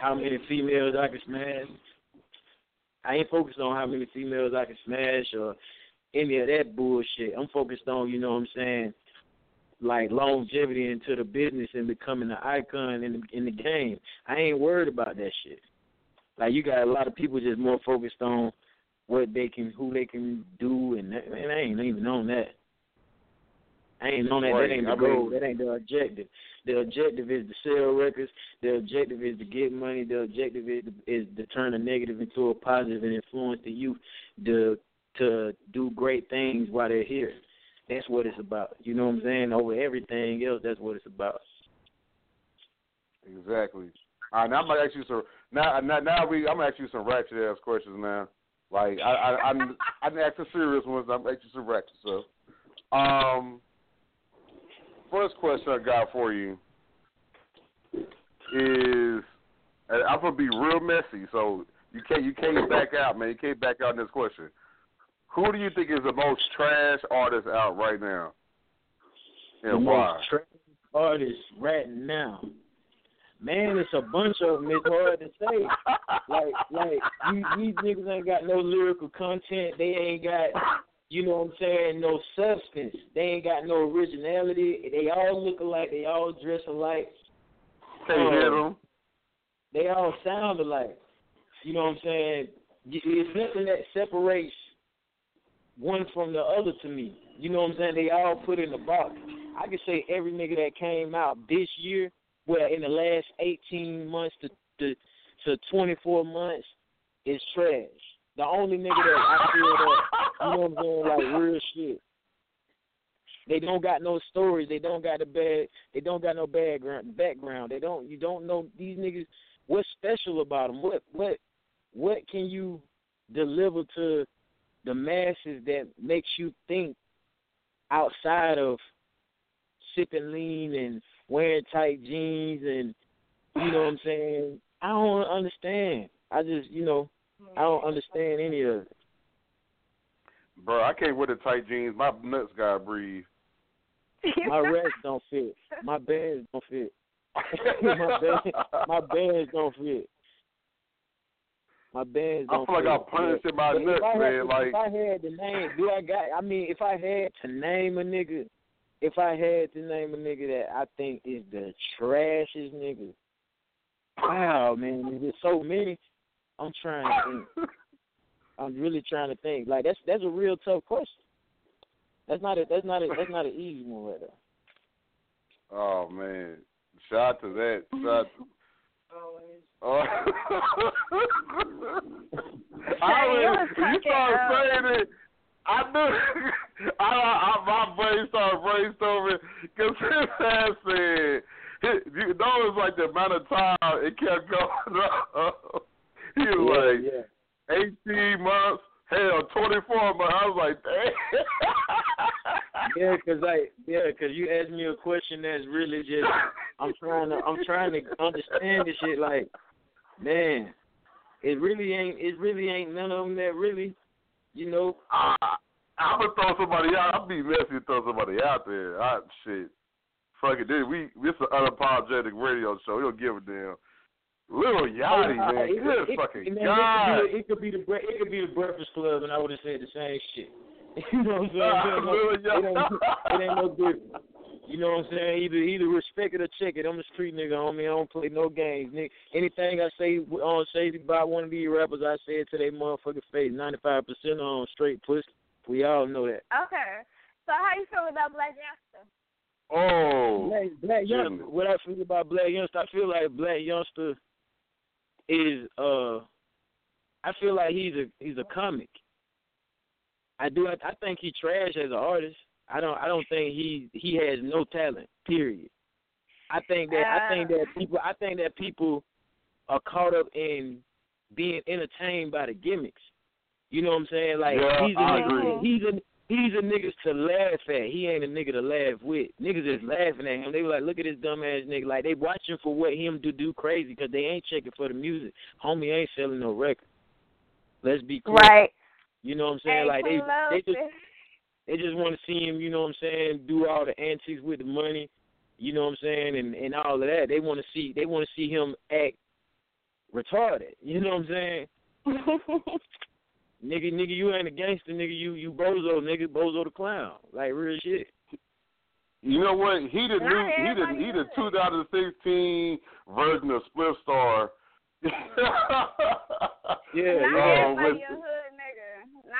how many females I can smash. I ain't focused on how many females I can smash or any of that bullshit. I'm focused on, you know what I'm saying, like longevity into the business and becoming an icon in the in the game. I ain't worried about that shit. Like you got a lot of people just more focused on what they can, who they can do, and that, man, I ain't even on that. I ain't on that. Right. That ain't the I mean- goal. That ain't the objective. The objective is to sell records. The objective is to get money. The objective is to, is to turn a negative into a positive and influence the youth to to do great things while they're here. That's what it's about. You know what I'm saying? Over everything else, that's what it's about. Exactly. All right, now I'm gonna ask you some. Now, now, now we. I'm gonna ask you some ratchet ass questions now. Like I, I, I'm, I didn't ask the serious ones. I'm gonna ask you some ratchet stuff. Um, first question I got for you is, I'm gonna be real messy, so you can't, you can't back out, man. You can't back out in this question. Who do you think is the most trash artist out right now, the and why? most trash artist right now. Man, it's a bunch of them. It's hard to say. like, like you, these niggas ain't got no lyrical content. They ain't got, you know what I'm saying, no substance. They ain't got no originality. They all look alike. They all dress alike. Can't Um, them. They all sound alike. You know what I'm saying? It's nothing that separates one from the other to me. You know what I'm saying? They all put in the box. I could say every nigga that came out this year, well, in the last 18 months to to, to 24 months, is trash. The only nigga that I feel that, you know what I'm saying, like real shit. They don't got no stories. They don't got a bad. They don't got no background. Background. They don't. You don't know these niggas. What's special about them? What what what can you deliver to the masses that makes you think outside of sipping lean and wearing tight jeans and you know what I'm saying? I don't understand. I just you know I don't understand any of it. Bro, I can't wear the tight jeans. My nuts gotta breathe. My rest don't fit. My bands don't fit. my band, my bands don't fit. My bands I feel like. I'm punishing my nuts, man. to- Like if I had to name, do I got? I mean, if I had to name a nigga, if I had to name a nigga that I think is the trashiest nigga, wow, man, there's so many. I'm trying to think. I'm really trying to think. Like that's that's a real tough question. That's not a that's not a that's not an easy one right there. Oh man. Shout out to that. Shout out to Oh. I was, you started up. saying it, I knew. I, I, my brain started brainstorming because his ass said, you know, it was like the amount of time it kept going up. He was yeah, like, yeah. 18 months, hell, 24 months. I was like, damn. Yeah, cause like yeah, cause you asked me a question that's really just I'm trying to I'm trying to understand this shit. Like, man, it really ain't it really ain't none of them that really, you know. I, I'm gonna throw somebody out. I'll be messy to throw somebody out there. I, shit. Fuck it, dude. We this is an unapologetic radio show. We don't give a damn. Little Yachty, man. Uh, It- Good it- fucking man, God. It could be the, it could be the it could be the Breakfast Club, and I would have said the same shit. You know what I'm saying? Lil it, ain't, Yachty. it ain't no different. You know what I'm saying? Either either respect it or check it. I'm a street nigga, homie. I don't play no games, nigga. Anything I say on say about one of these rappers, I say it to their motherfucking face. Ninety five percent on straight pussy. We all know that. Okay. So how you feel about Blac Youngsta? Oh. Black, Blac Youngsta. What I feel about Blac Youngsta, I feel like Blac Youngsta is uh, I feel like he's a he's a comic. I do. I, I think he trash as an artist. I don't. I don't think he he has no talent. Period. I think that I think that uh. people. I think that people are caught up in being entertained by the gimmicks. You know what I'm saying? Like Yeah, he's a I nigga, agree. he's a he's a niggas to laugh at. He ain't a nigga to laugh with. Niggas is laughing at him. They were like, look at this dumb ass nigga. Like they watching for what him to do crazy because they ain't checking for the music. Homie ain't selling no record. Let's be clear. Right. You know what I'm saying? Hey, like they they just they just want to see him. You know what I'm saying? Do all the antics with the money. You know what I'm saying? And and all of that. They want to see they want to see him act retarded. You know what I'm saying? Nigga, nigga, you ain't a gangster, nigga. You you bozo, nigga, bozo the clown. Like real shit. You know what? He the Not new he the everybody he the is. 2016 version of Split Star. Yeah, Not yeah. everybody uh, a hood nigga.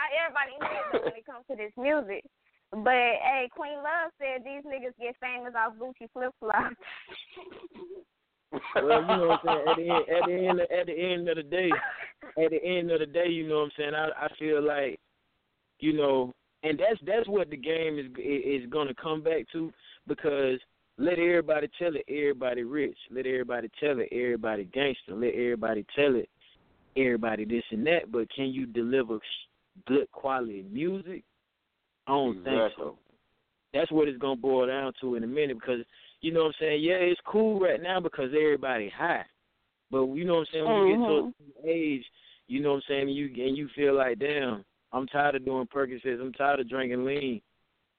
Not everybody hood when it comes to this music. But hey, Queen Love said these niggas get famous off Gucci flip flops. well, you know what I'm saying. At the end, at the end, at the end of the day, at the end of the day, you know what I'm saying. I I feel like, you know, and that's that's what the game is is to come back to because let everybody tell it, everybody rich. Let everybody tell it, everybody gangster. Let everybody tell it, everybody this and that. But can you deliver good quality music? I don't think so. That's what it's gonna boil down to in a minute because you know what I'm saying. Yeah, it's cool right now because everybody high, but you know what I'm saying. When you get to a mm-hmm. age, you know what I'm saying. You and you feel like, damn, I'm tired of doing Percocets. I'm tired of drinking lean.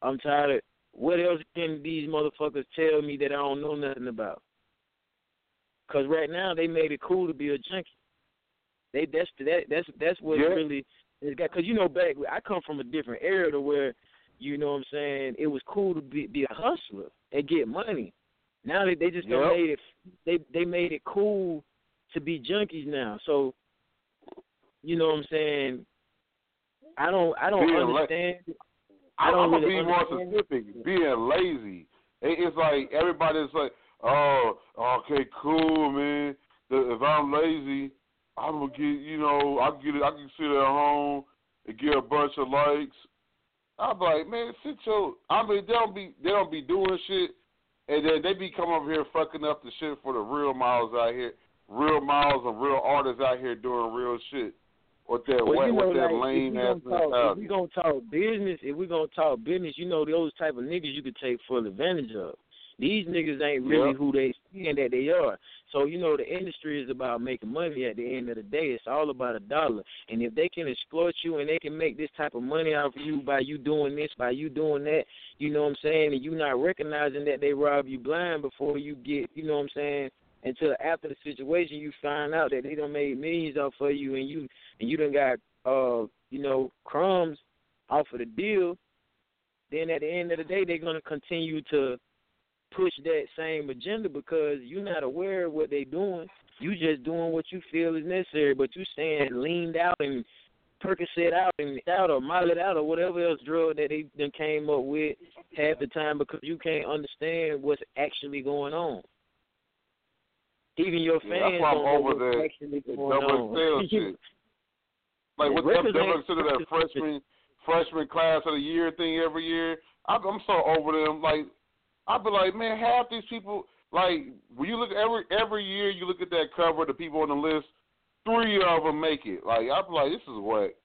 I'm tired of what else can these motherfuckers tell me that I don't know nothing about? Because right now they made it cool to be a junkie. They that's that that's that's what Yeah. really got. Because you know back I come from a different era to where you know what I'm saying it was cool to be be a hustler and get money. Now they they just Yep. made it they they made it cool to be junkies now. So you know what I'm saying. I don't I don't Being understand. I I don't I'm gonna really be more specific. Being lazy. It's like everybody's like, oh, okay, cool, man. If I'm lazy, I'm gonna get, you know, I can get it. I can sit at home and get a bunch of likes. I'm like, man, sit your. I mean, they don't be, they don't be doing shit, and then they be coming over here fucking up the shit for the real miles out here, real miles and real artists out here doing real shit. With that, Well, you know, with that like, lame if ass talk, if we gonna talk business, if we gonna talk business, you know those type of niggas you could take full advantage of. These niggas ain't really Yep. who they saying that they are. So you know the industry is about making money. At the end of the day, it's all about a dollar. And if they can exploit you and they can make this type of money off of you by you doing this, by you doing that, you know what I'm saying, and you not recognizing that they rob you blind before you get, you know what I'm saying, until after the situation you find out that they done made millions off of you and you and you done got uh, you know, crumbs off of the deal, then at the end of the day they're gonna continue to push that same agenda because you're not aware of what they're doing. You just doing what you feel is necessary, but you staying leaned out and Percocet out and out or Molly out or whatever else drug that they then came up with half the time because you can't understand what's actually going on. Even your Yeah, fans that's why I'm over what's the, actually the going double on. sales shit. Like Yeah, what records they consider that freshman freshman class of the year thing every year. I'm, I'm so over them. Like I be like, man, half these people. Like when you look every every year, you look at that cover, the people on the list. Three of them make it. Like I be like, this is what.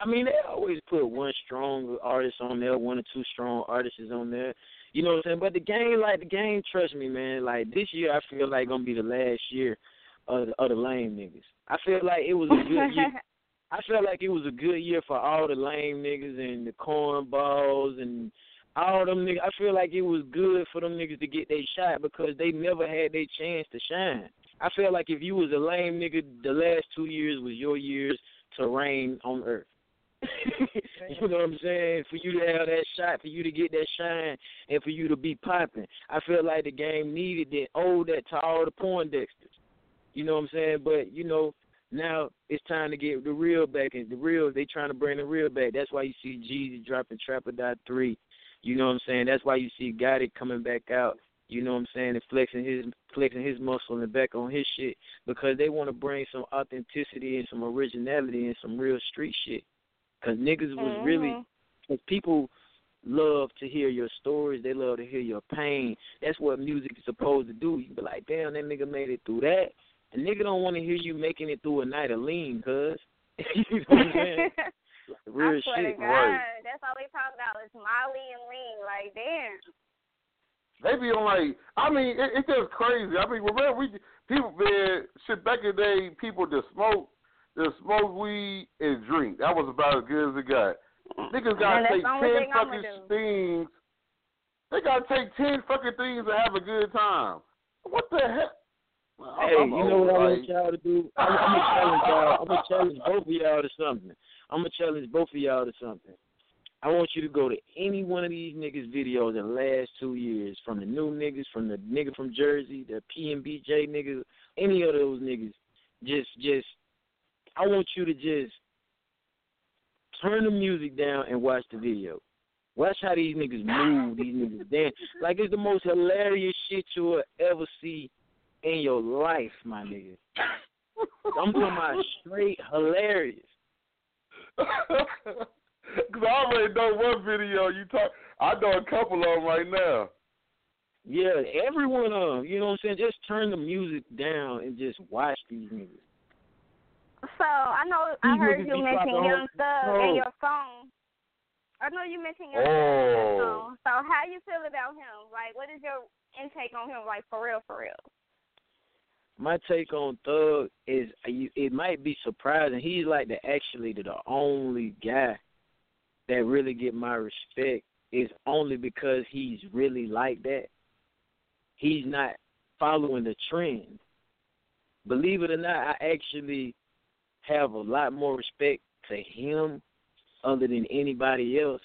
I mean, they always put one strong artist on there, one or two strong artists on there. You know what I'm saying? But the game, like the game, trust me, man. Like this year, I feel like gonna be the last year of the, of the lame niggas. I feel like it was a good year. I felt like it was a good year for all the lame niggas and the cornballs and all them niggas. I feel like it was good for them niggas to get their shot because they never had their chance to shine. I feel like if you was a lame nigga, the last two years was your years to reign on earth. you know what I'm saying? For you to have that shot, for you to get that shine, and for you to be popping. I feel like the game needed that, owed that to all the Poindexters. You know what I'm saying? But you know, now it's time to get the real back. And the real, they trying to bring the real back. That's why you see Jeezy dropping Trap or Die Three. You know what I'm saying? That's why you see Gotti coming back out. You know what I'm saying? And flexing his flexing his muscle and back on his shit because they want to bring some authenticity and some originality and some real street shit. Cause niggas was really, Mhm. cause people love to hear your stories. They love to hear your pain. That's what music is supposed to do. You be like, damn, that nigga made it through that. A nigga don't want to hear you making it through a night of lean, cuz. you know what I'm saying? Real I swear shit. to God, right. that's all they talk about is Molly and Lean. Like, damn. They be on like, I mean, it, it's just crazy. I mean, remember we people man, shit back in the day, people just smoke, just smoke weed and drink. That was about as good as it got. Niggas gotta take ten fucking things. They gotta take ten fucking things to have a good time. What the heck? Hey, I'm you know what I over, want like- y'all to do? I'm, I'm gonna challenge y'all. I'm gonna challenge both of y'all to something. I'm gonna challenge both of y'all to something. I want you to go to any one of these niggas videos in the last two years, from the new niggas, from the nigga from Jersey, the PMBJ niggas, any of those niggas. Just, just, I want you to just turn the music down and watch the video. Watch how these niggas move, these niggas dance. Like it's the most hilarious shit you'll ever see in your life, my nigga. I'm talking about straight hilarious. Cause I already know what video you talk. I know a couple of them right now. Yeah, every one of them. You know what I'm saying? Just turn the music down and just watch these niggas. So I know I These heard you be mention Young Thug on- oh. in your song. I know you mentioned Young Thug in Oh. your song. So how you feel about him? Like, what is your intake on him? Like for real, for real. My take on Thug is it might be surprising. He's like the actually the only guy that really get my respect is only because he's really like that. He's not following the trend. Believe it or not, I actually have a lot more respect to him other than anybody else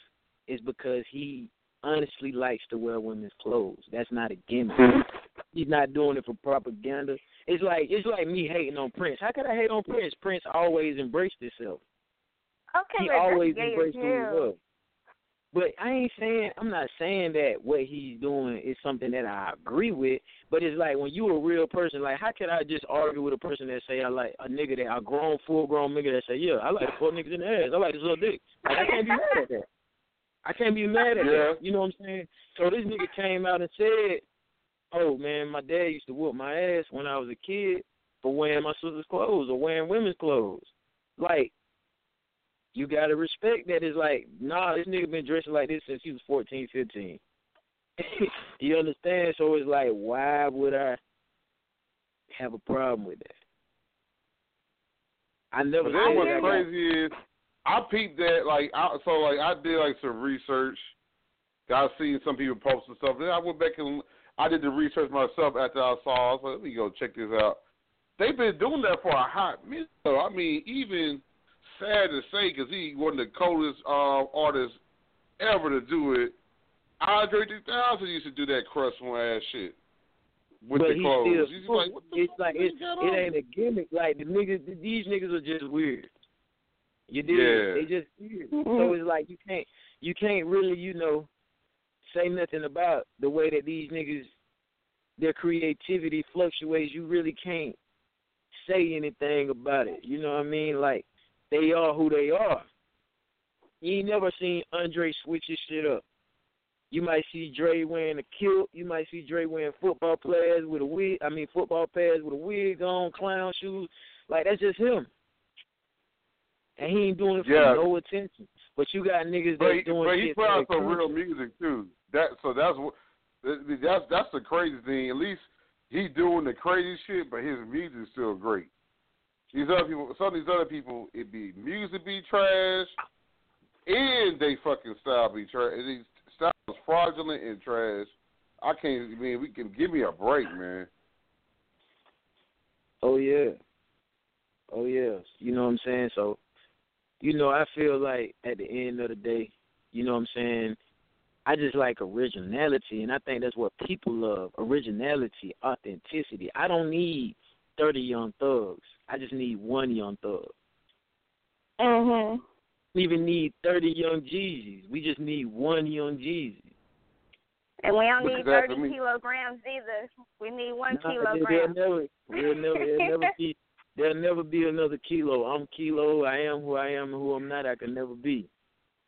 is because he honestly likes to wear women's clothes. That's not a gimmick. He's not doing it for propaganda. It's like it's like me hating on Prince. How could I hate on Prince? Prince always embraced himself. Okay, He but always that's gay embraced who he was. But I ain't saying I'm not saying that what he's doing is something that I agree with. But it's like when you a real person, like how can I just argue with a person that say I like a nigga that a grown, full grown nigga that say, Yeah, I like to fuck niggas in the ass. I like to suck dick. Like I can't be mad at that. I can't be mad at Yeah. that. You know what I'm saying? So this nigga came out and said, Oh man, my dad used to whoop my ass when I was a kid for wearing my sister's clothes or wearing women's clothes. Like you gotta respect that. It's like, nah, this nigga been dressing like this since he was fourteen, fifteen. you understand? So it's like, why would I have a problem with that? I never But then what's crazy is I peeped that like I so like I did like some research. I seen some people posting stuff. Then I went back and I did the research myself after I saw. Was like, let me go check this out. They've been doing that for a hot minute. I mean, even sad to say, because he one of the coldest uh, artists ever to do it. Andre 3000 used to do that crustle ass shit with but the he clothes. still, He's like, it's like it's, it ain't a gimmick. Like the niggas, these niggas are just weird. You did. Yeah. They just weird. So it's like you can't, you can't really, you know, say nothing about the way that these niggas, their creativity fluctuates. You really can't say anything about it. You know what I mean? Like they are who they are. You ain't never seen Andre switch his shit up. You might see Dre wearing a kilt. You might see Dre wearing football players with a wig. I mean, football pads with a wig on, clown shoes. Like that's just him. And he ain't doing it for Yeah. no attention. But you got niggas But that's doing but he put out some real music too. That so that's what that's that's the crazy thing. At least he doing the crazy shit, but his music is still great. These other people, some of these other people, it be music be trash, and they fucking style be trash. These style is fraudulent and trash. I can't. I mean, we can give me a break, man. Oh yeah. Oh yeah. You know what I'm saying? So, you know, I feel like at the end of the day, you know what I'm saying, I just like originality and I think that's what people love. Originality, authenticity. I don't need thirty young thugs. I just need one young thug. Mhm. We even need thirty young Jeezys. We just need one young Jeezy. And we don't need does thirty kilograms either. We need one Nah, kilogram. There'll never, there'll never, there'll never be, there'll never be another kilo. I'm kilo. I am who I am, and who I'm not. I can never be.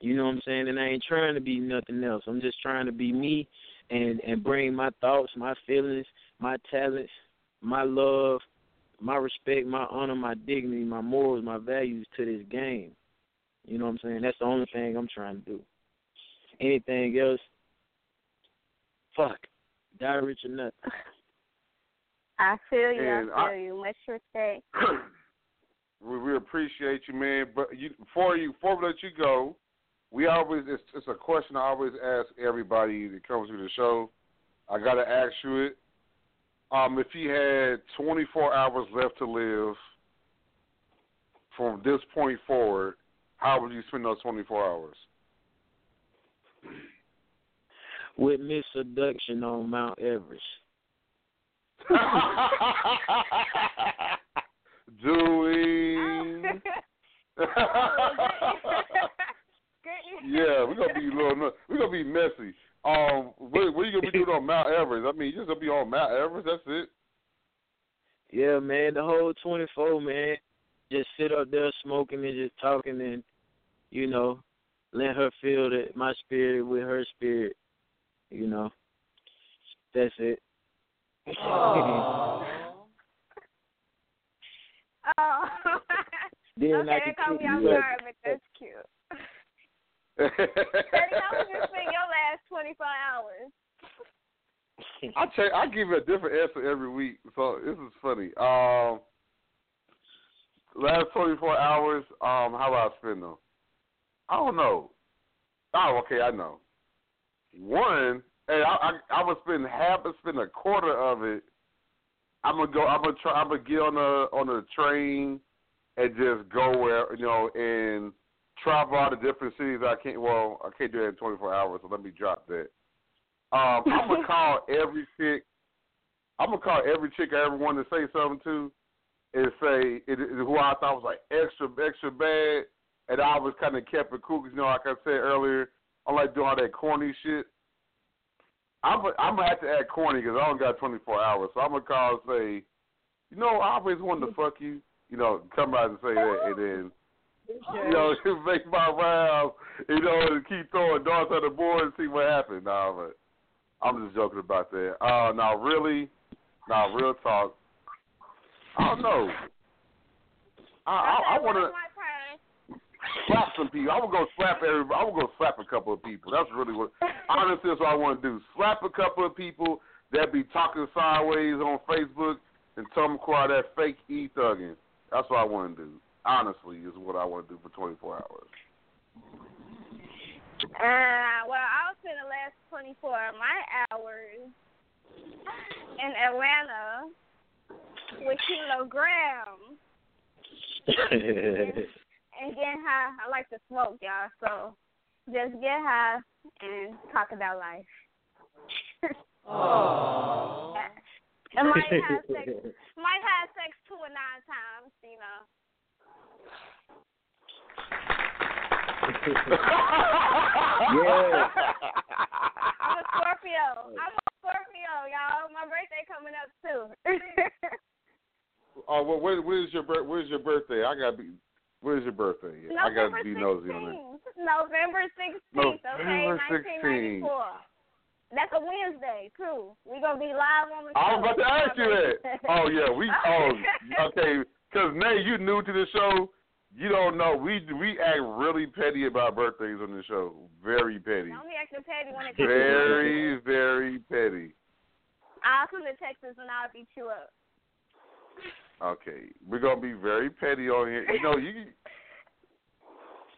You know what I'm saying? And I ain't trying to be nothing else. I'm just trying to be me, and and bring my thoughts, my feelings, my talents, my love, my respect, my honor, my dignity, my morals, my values to this game. You know what I'm saying? That's the only thing I'm trying to do. Anything else, fuck, die rich or nothing. I feel you. And I I- feel you. Much respect. we, we appreciate you, man. But you, before you, before we let you go, we always it's, it's a question I always ask everybody that comes to the show. I gotta ask you it. Um, if you had 24 hours left to live from this point forward, how would you spend those 24 hours? with Miss Seduction on Mount Everest. Doing. yeah, we're gonna be a little. We're gonna be messy. Um, what, what are you gonna be doing on Mount Everest? I mean, you're just gonna be on Mount Everest. That's it. Yeah, man, the whole 24, man. Just sit up there smoking and just talking and, you know, let her feel that my spirit with her spirit. You know, that's it. Oh. Then I okay, can that caught me take off guard, but that's cute. Ceddy, how would you spend your last 24 hours? I check. I give you a different answer every week, so this is funny. Um, last twenty four hours. Um, how do I spend them? I don't know. Oh, okay, I know. One, hey, I I, I would spend half, I spend a quarter of it. I'm gonna go. I'm gonna try. I'm gonna get on a on a train and just go where you know and travel all the different cities. I can't. Well, I can't do that in 24 hours. So let me drop that. Um, I'm gonna call every chick. I'm gonna call every chick I ever wanted to say something to, and say it, it, who I thought was like extra extra bad, and I was kind of kept it cool. 'cause, you know, like I said earlier, I like doing all that corny shit. I'm gonna- I'm gonna have to add corny because I don't got 24 hours, so I'm gonna call and say, you know, I always wanted to fuck you. You know, come out and say that, and then you know, make my rounds, you know, and keep throwing darts at the board and see what happens. Nah, but I'm just joking about that. Uh, now, really, now, real talk. I don't know. I I, I want to slap some people. I would go slap every. I would go slap a couple of people. That's really what. Honestly, that's what I want to do. Slap a couple of people that be talking sideways on Facebook and tell them quiet that fake e thugging. That's what I want to do. Honestly, is what I want to do for 24 hours. Uh, well, I'll spend the last 24 of my hours in Atlanta with Keylow Grahm and get high. I like to smoke, y'all, so just get high and talk about life. and might have sex, might have sex two or nine times, you know. Yeah. I'm a Scorpio. I'm a Scorpio, y'all. My birthday coming up too. Oh, well, where, where's your bir- Where's your birthday? I gotta be. Where's your birthday? I November gotta be nosy on it. 16th. November 16th, okay, November 1994. That's a Wednesday, too. We're going to be live on the show. I was about to ask you that. Oh yeah, we. Oh, okay. Because Nayy, you new to the show. You don't know. We we act really petty about birthdays on the show. Very petty. Don't be acting petty when it comes to Very very petty. I'll come to Texas and I'll beat you up. Okay, we're gonna be very petty on here. You know, you.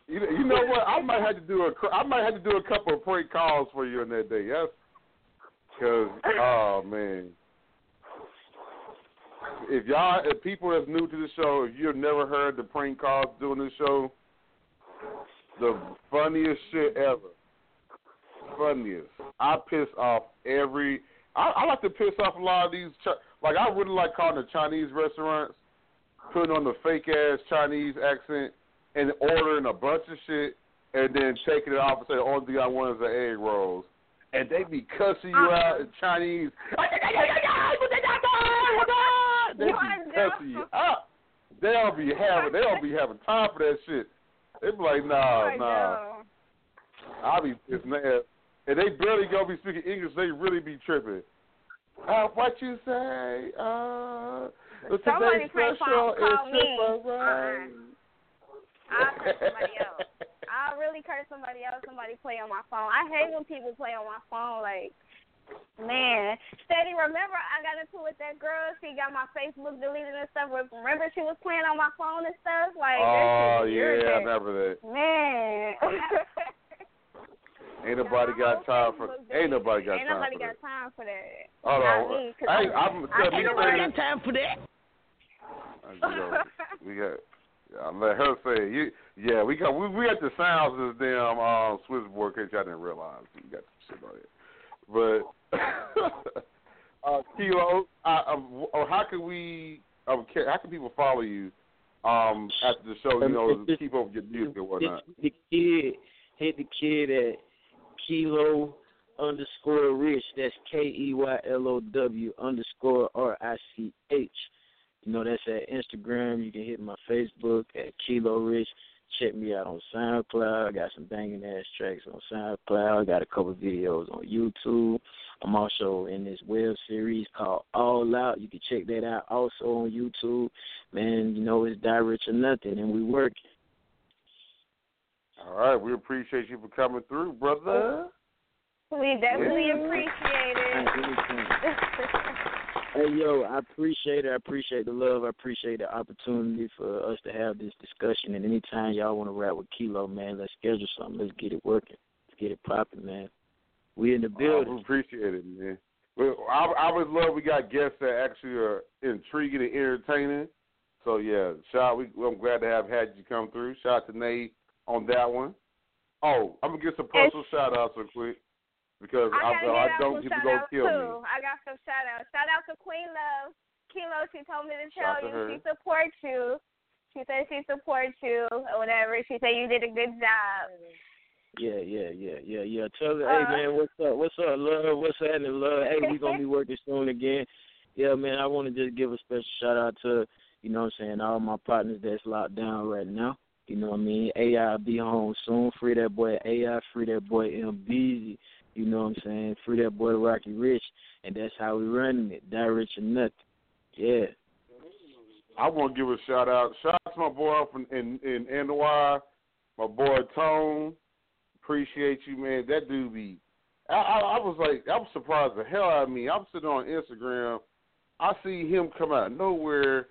You, you know what? I might have to do a cr- I might have to do a couple of prank calls for you on that day. Yes, because oh man, if y'all if people that's new to the show, if you've never heard the prank calls doing the show, the funniest shit ever. Funniest. I piss off every. I, I like to piss off a lot of these. Ch- like I really like calling the Chinese restaurants, putting on the fake ass Chinese accent, and ordering a bunch of shit, and then taking it off and saying, "Only thing I want is the egg rolls," and they be cussing you uh-huh. out in Chinese. They be cussing you out. They'll be having. They'll be having time for that shit. They be like, "Nah, nah." I'll be pissed mad. And they barely gonna be speaking English. They really be tripping. Uh, what you say? Uh, the Somebody prank special call, me. triple Uh-uh. I'll curse somebody else. I'll really curse somebody else. Somebody play on my phone. I hate when people play on my phone. Like, man, steady. Remember, I got into it with that girl. She got my Facebook deleted and stuff. Remember, she was playing on my phone and stuff. Like, Oh yeah, I remember that. Man. Ain't nobody got time for. Ain't nobody got Ain't time nobody for got time for that. Hold on. me, 'cause Hey, I'm-. I ain't nobody got time for that. We got. I let her say it. you. Yeah, we got we, we got the sounds of this damn uh, switchboard. Cause y'all didn't realize we got some shit on it. But uh, Keylow, um, how can we? Um, how can people follow you um, after the show? You know, to keep up with your music and whatnot. The kid hit the kid at keylow underscore rich. That's K E Y L O W underscore R I C H. You know that's at Instagram. You can hit my Facebook at Keylow Rich. Check me out on SoundCloud. I got some banging ass tracks on SoundCloud. I got a couple videos on YouTube. I'm also in this web series called All Out. You can check that out also on YouTube. Man, you know it's Die Rich or Nothing, and we work. All right, we appreciate you for coming through, brother. We definitely Yeah. appreciate it. Hey yo, I appreciate it. I appreciate the love. I appreciate the opportunity for us to have this discussion. And anytime y'all want to rap with Keylow, man, let's schedule something. Let's get it working. Let's get it popping, man. We in the building. we appreciate it, man. Well, I, I always love we got guests that actually are intriguing and entertaining. So yeah, shout. We, I'm glad to have had you come through. Shout out to Nayy on that one. Oh, I'm gonna get some personal shout outs real quick because I I, gotta I, get out don't some get to shout go outs kill too. me. I got some shout outs. Shout out to Queen Love. Keylow, she told me to tell to you her. she supports you. She said she supports you or whatever. She said you did a good job. Yeah, yeah, yeah, yeah, yeah. Tell her, Uh, hey man, what's up? What's up, love? What's happening, love? Hey, we gonna be working soon again. Yeah, man, I want to just give a special shout out to, you know what I'm saying, all my partners that's locked down right now. You know what I mean? AI be home soon. Free that boy AI, free that boy M Beezy. You know what I'm saying? Free that boy Rocky Rich. And that's how we running it. Die rich or nothing. Yeah. I want to give a shout out. Shout out to my boy up in in, in NY, my boy Tone. Appreciate you, man. That dude be. I, I, I was like, I was surprised the hell out of me. I'm sitting on Instagram. I see him come out of nowhere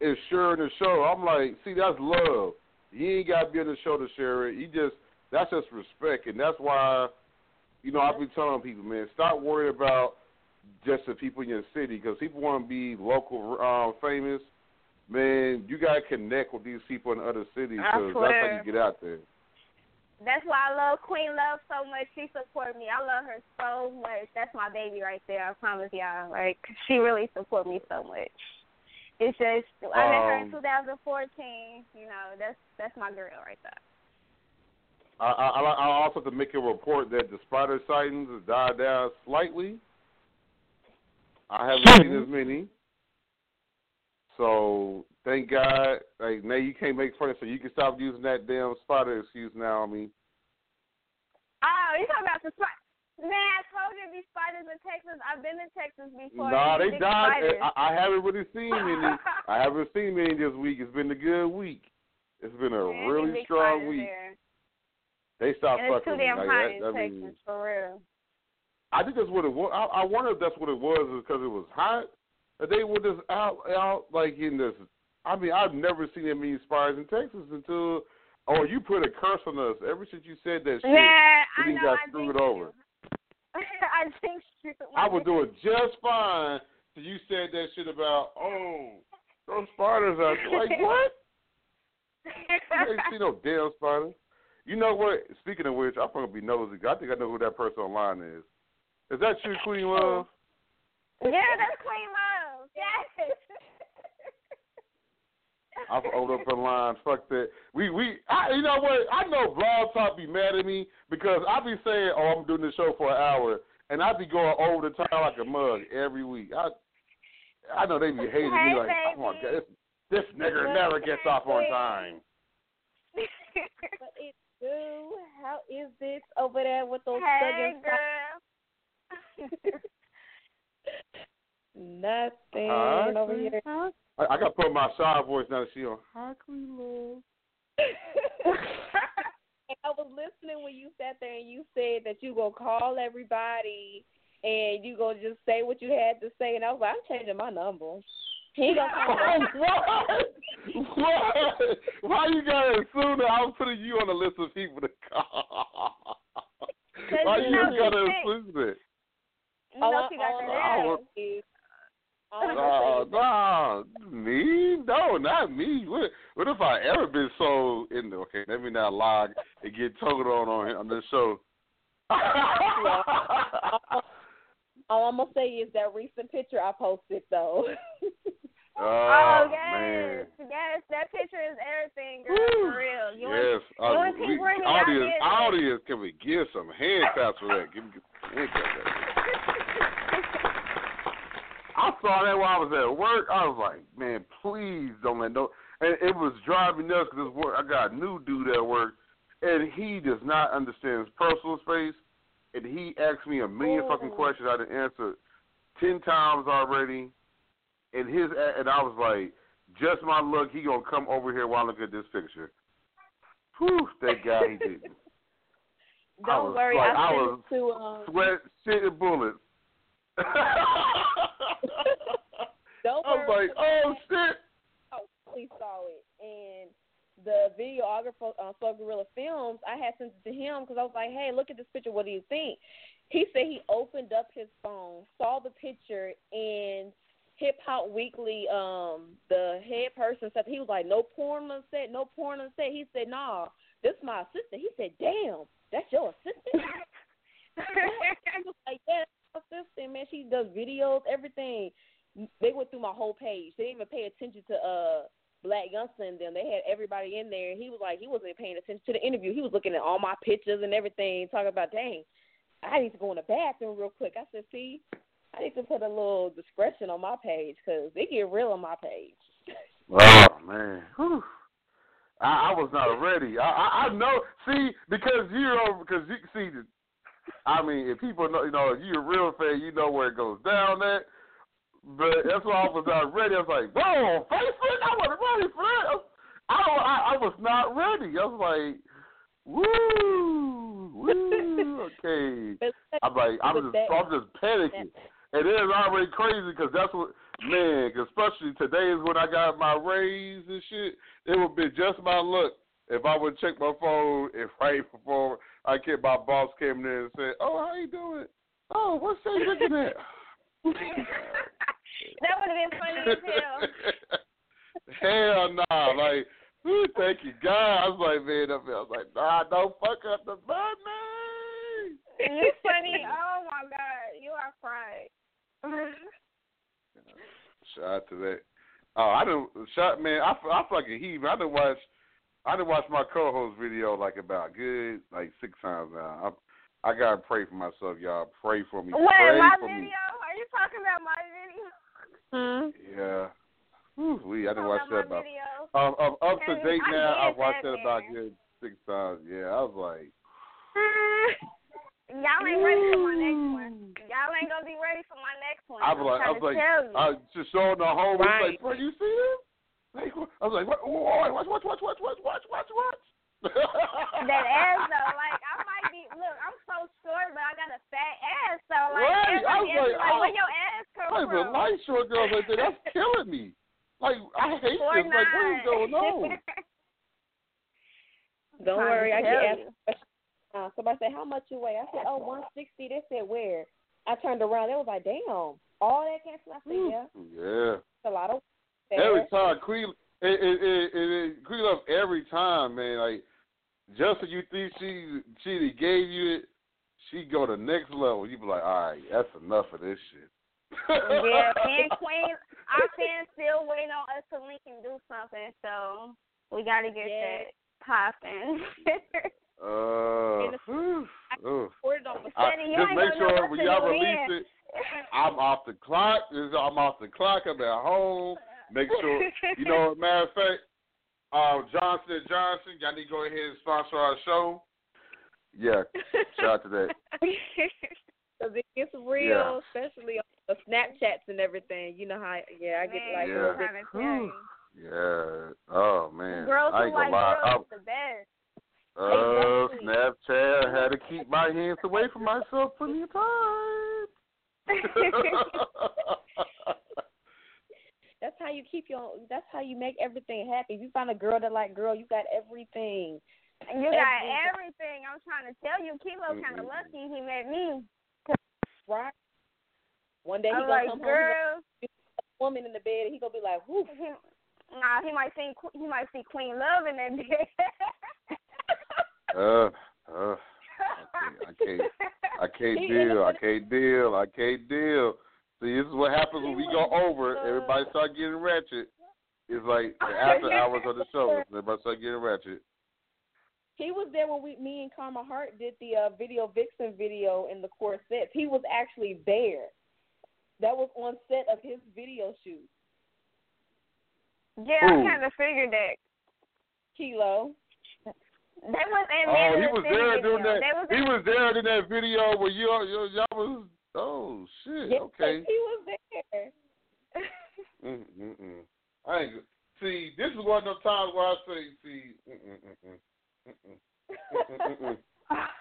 and sharing the show. I'm like, see, that's love. You ain't got to be on the show to share it. You just, that's just respect, and that's why, you know, I've been telling people, man, stop worrying about just the people in your city because people want to be local, uh, famous man, you gotta connect with these people in other cities because that's how you get out there. That's why I love Queen Love so much. She supports me. I love her so much. That's my baby right there. I promise y'all. Like she really supports me so much. It's just I met her in Um, 2014. You know, that's that's my girl right there. I, I, I also have to make a report that the spider sightings have died down slightly. I haven't seen as mm-hmm. many. So thank God. Like now, you can't make fun of so you can stop using that damn spider excuse now. I mean, Oh, you talking about the spider? Man, I told you these spiders in Texas. I've been in Texas before. nah, they died. Eh, I, I haven't really seen any. I haven't seen many this week. It's been a good week. It's been a Man, really strong week. there. They stopped And it's fucking too with me. damn Like, hot that, in I Texas, mean, for real. I think that's what it was. I, I wonder if that's what it was, is because it was hot. That they were just out, out like in this. I mean, I've never seen that many spiders in Texas until, oh, you put a curse on us. Ever since you said that shit, Yeah, I we know. got I screwed over. I think you. I was doing just fine till you said that shit about, oh, those spiders are like what? I ain't see no damn spider. You know what? Speaking of which, I'm gonna be nosy. I think I know who that person online is. Is that you, Queen oh. Love? Yeah, that's Queen Love. Yes. I've opened up a line. Fuck that. We we. I, you know what? I know Blog Talk be mad at me because I be saying, "Oh, I'm doing this show for an hour," and I be going over the time like a mug every week. I I know they be hating me like, "Oh my god, this, this nigger never gets off on time." But it's new. How is this over there with those hey, southern girl. Nothing Hi, over Queen. here. I, I got to put my shy voice now. She on. Hi, Queen Love. And I was listening when you sat there and you said that you gonna call everybody and you gonna just say what you had to say, and I was like, I'm changing my number. He gonna call me. what? What? Why you gotta assume that I'm putting you on the list of people to call? Why you you know gotta she assume that? Oh, you know she got all the I'm Oh, nerve. saying is- all I'm No, no, me? No, not me. What, what if I ever been so in the, okay, let me not lie and get told on on, on this show. All I'm gonna say is that recent picture I posted though. Oh, Oh, man. yes, yes, that picture is everything, girl. For real. You Yes, you uh, and T. we, Brittany, audience, audience, can we give some hand claps for that? Give me some hand claps. that. I saw that while I was at work. I was like, man, please don't let no. And it was driving us nuts because work. I got a new dude at work, and he does not understand his personal space. And he asked me a million fucking questions I didn't answer ten times already. And his and I was like, just my luck, he gonna come over here while I look at this picture. Whew, that guy he didn't. Don't was worry, like- I I was to um. Sweat, shit, and bullets. Don't I was worry. like, oh shit. Oh, we saw it, and the videographer, uh, Slow Gorilla Films, I had sent it to him because I was like, "Hey, look at this picture. What do you think?" He said he opened up his phone, saw the picture, and Hip Hop Weekly, um, the head person said he was like, "No porn on set, no porn on set." He said, "Nah, this is my assistant." He said, "Damn, that's your assistant." I was like, "Yeah, my assistant, man. She does videos, everything." They went through my whole page. They didn't even pay attention to uh Blac Youngsta and them. They had everybody in there. He was like, he wasn't paying attention to the interview. He was looking at all my pictures and everything, talking about, dang, I need to go in the bathroom real quick. I said, see, I need to put a little discretion on my page because they get real on my page. Oh man. I, I was not ready. I, I I know. See, because you're over. Because you see, I mean, if people know, you know, if you're a real fan, you know where it goes down. At, but that's why I was not ready. I was like, whoa, Facebook! I wasn't ready for that. I. I, I was not ready. I was like, woo, woo. Okay. I'm like, I'm just, I'm just panicking. And it is already crazy because that's what, man, especially today is when I got my raise and shit. It would be just my luck if I would check my phone and right before I get my boss came in and said, "Oh, how you doing? Oh, what's that looking at?" that would have been funny as hell. Hell nah, like, ooh, thank you God. I was like, man, I was like, nah, don't fuck up the money. You funny. Oh my god, you are fried. Shout out to that. Oh, I didn't. Shot man, I I fucking heave. I didn't watch. I didn't watch my co-host video like about good like six times now. I I gotta pray for myself, y'all. Pray for me. Wait, pray my video? me. Are you talking about my video? Hmm. Yeah. Whew, we I didn't watch that about. Um, um, up to date now. I've watched that, that about good six times. Yeah, I was like, Y'all ain't ready for my next one. Y'all ain't gonna be ready for my next one. I was like, I was like, to tell you. I just showing the whole. Right. Right. Like, bro, you see this? Like, I was like, what? Oh, watch, watch, watch, watch, watch, watch, watch, watch. that ass though, like I might be. Look, I'm so short, but I got a fat ass. So like, Right, I was everybody like, like, oh. where your ass come Like, from? but light short girls like that, that's killing me. Like, I hate Or this. Like, what is going on? Don't worry, I get asked. Uh, somebody said, "How much you weigh?" I said, "Oh, one sixty." They said, "Where?" I turned around. They was like, "Damn, all that cancer." I said, "Yeah, Yeah. it's a lot of." Every time, Queen, it, it, it, it, it Queen Love every time, man. Like, just so you think she she done gave you it, she go to next level. You be like, all right, that's enough of this shit. yeah, me and Queen, our fans still waiting on us to link and do something, so we gotta get Yeah. that popping. Uh, And the- whew, ooh. Poured it on the I, just make sure when y'all release then. it, I'm off the clock. I'm off the clock. I'm at home. Make sure you know. Matter of fact, uh, Johnson and Johnson, y'all need to go ahead and sponsor our show. Yeah, shout out to that. Because it gets real, especially on the Snapchats and everything. You know how? Yeah, I get like. Yeah. a little Trying bit- to. Yeah. Oh man. Girls I who ain't gonna like lie. girls is the best. I, uh, Exactly. Snapchat I had to keep my hands away from myself plenty of times. That's how you keep your. That's how you make everything happy. If you find a girl that like girl, you got everything. You got Everything. everything. I'm trying to tell you, Keylow kind of lucky he met me. Right. One day he I'm gonna like, come home, girl. he gonna a woman in the bed, and he gonna be like, "Whoo." He, nah, he might see he might see Queen Love in that bed. uh, uh, I can't. I I can't deal. I can't deal. I can't deal. See, this is what happens when we go over. Everybody start getting ratchet. It's like the after hours of the show. Everybody start getting ratchet. He was there when we, me and Karma Hart did the uh, video vixen video in the corsets. He was actually there. That was on set of his video shoot. Yeah, Who? I kind of figured that. Keylow. They was in Oh, there he was there doing that. Was He was there in that video where you you y'all was. Oh shit. Yes, Okay. He was there. Mm mm mm. I ain't. See, this is one of those times where I say, see, mm mm mm mm.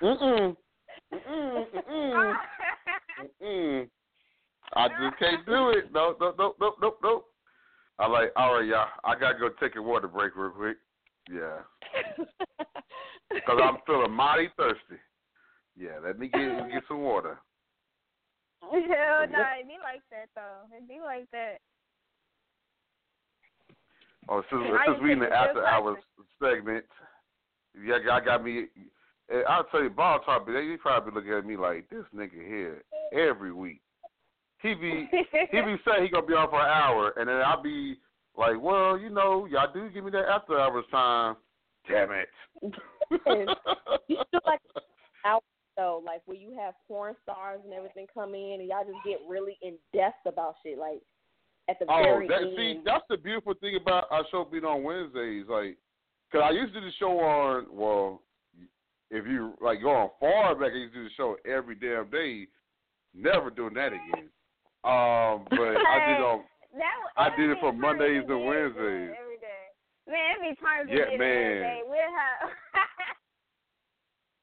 Mm-mm. Mm-mm. Mm-mm. Mm-mm. I just can't do it. No, no, no, no, no, no. I like, all right, y'all. I gotta go take a water break real quick. Yeah, because I'm feeling mighty thirsty. Yeah, let me get get some water. Hell no, it be like that though. It be like that. Oh, since, since we in the after hours segment, yeah, I got me. I'll tell you, Blog Talk, they they probably looking at me like this nigga here every week. He be he be saying he gonna be on for an hour, and then I'll be like, well, you know, y'all do give me that after hours time. Damn it. you feel like out though, like where you have porn stars and everything come in, and y'all just get really in depth about shit. Like at the Oh, very that end. see, that's the beautiful thing about our show being on Wednesdays. Like, cause I used to do the show on. Well, if you like going far back, I used to do the show every damn day. Never doing that again. Um, but I did on. That, I did it for Mondays and Wednesdays. Every day. Man, it be times we Yeah, did it man. every day. We'll have.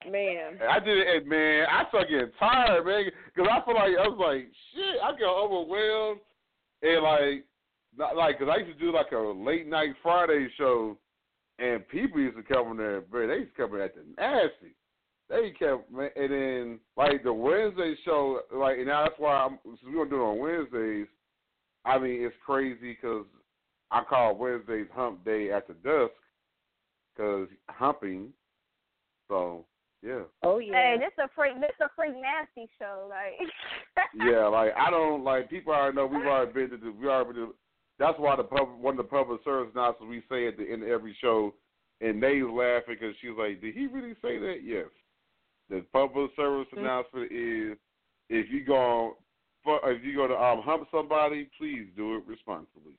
Man. I did it, man, I started getting tired, man, because I feel like I was like, shit, I got overwhelmed, and like, not like, cause I used to do like a late night Friday show, and people used to come in there, man, they used to come in at the nasty. They kept, man, and then like the Wednesday show, like, and now that's why I'm, since we gonna do it on Wednesdays. I mean, it's crazy because I call Wednesdays Hump Day after dusk, because humping. So yeah. Oh yeah. Hey, this a freak. This a freak nasty show. Like. yeah, like I don't like people already know we've already been to the we already been to, that's why the pub one of the public service announcements we say at the end of every show and Nayy's laughing because she's like, Did he really say that? Yes. The public service announcement is if you go if you go to um hump somebody, please do it responsibly.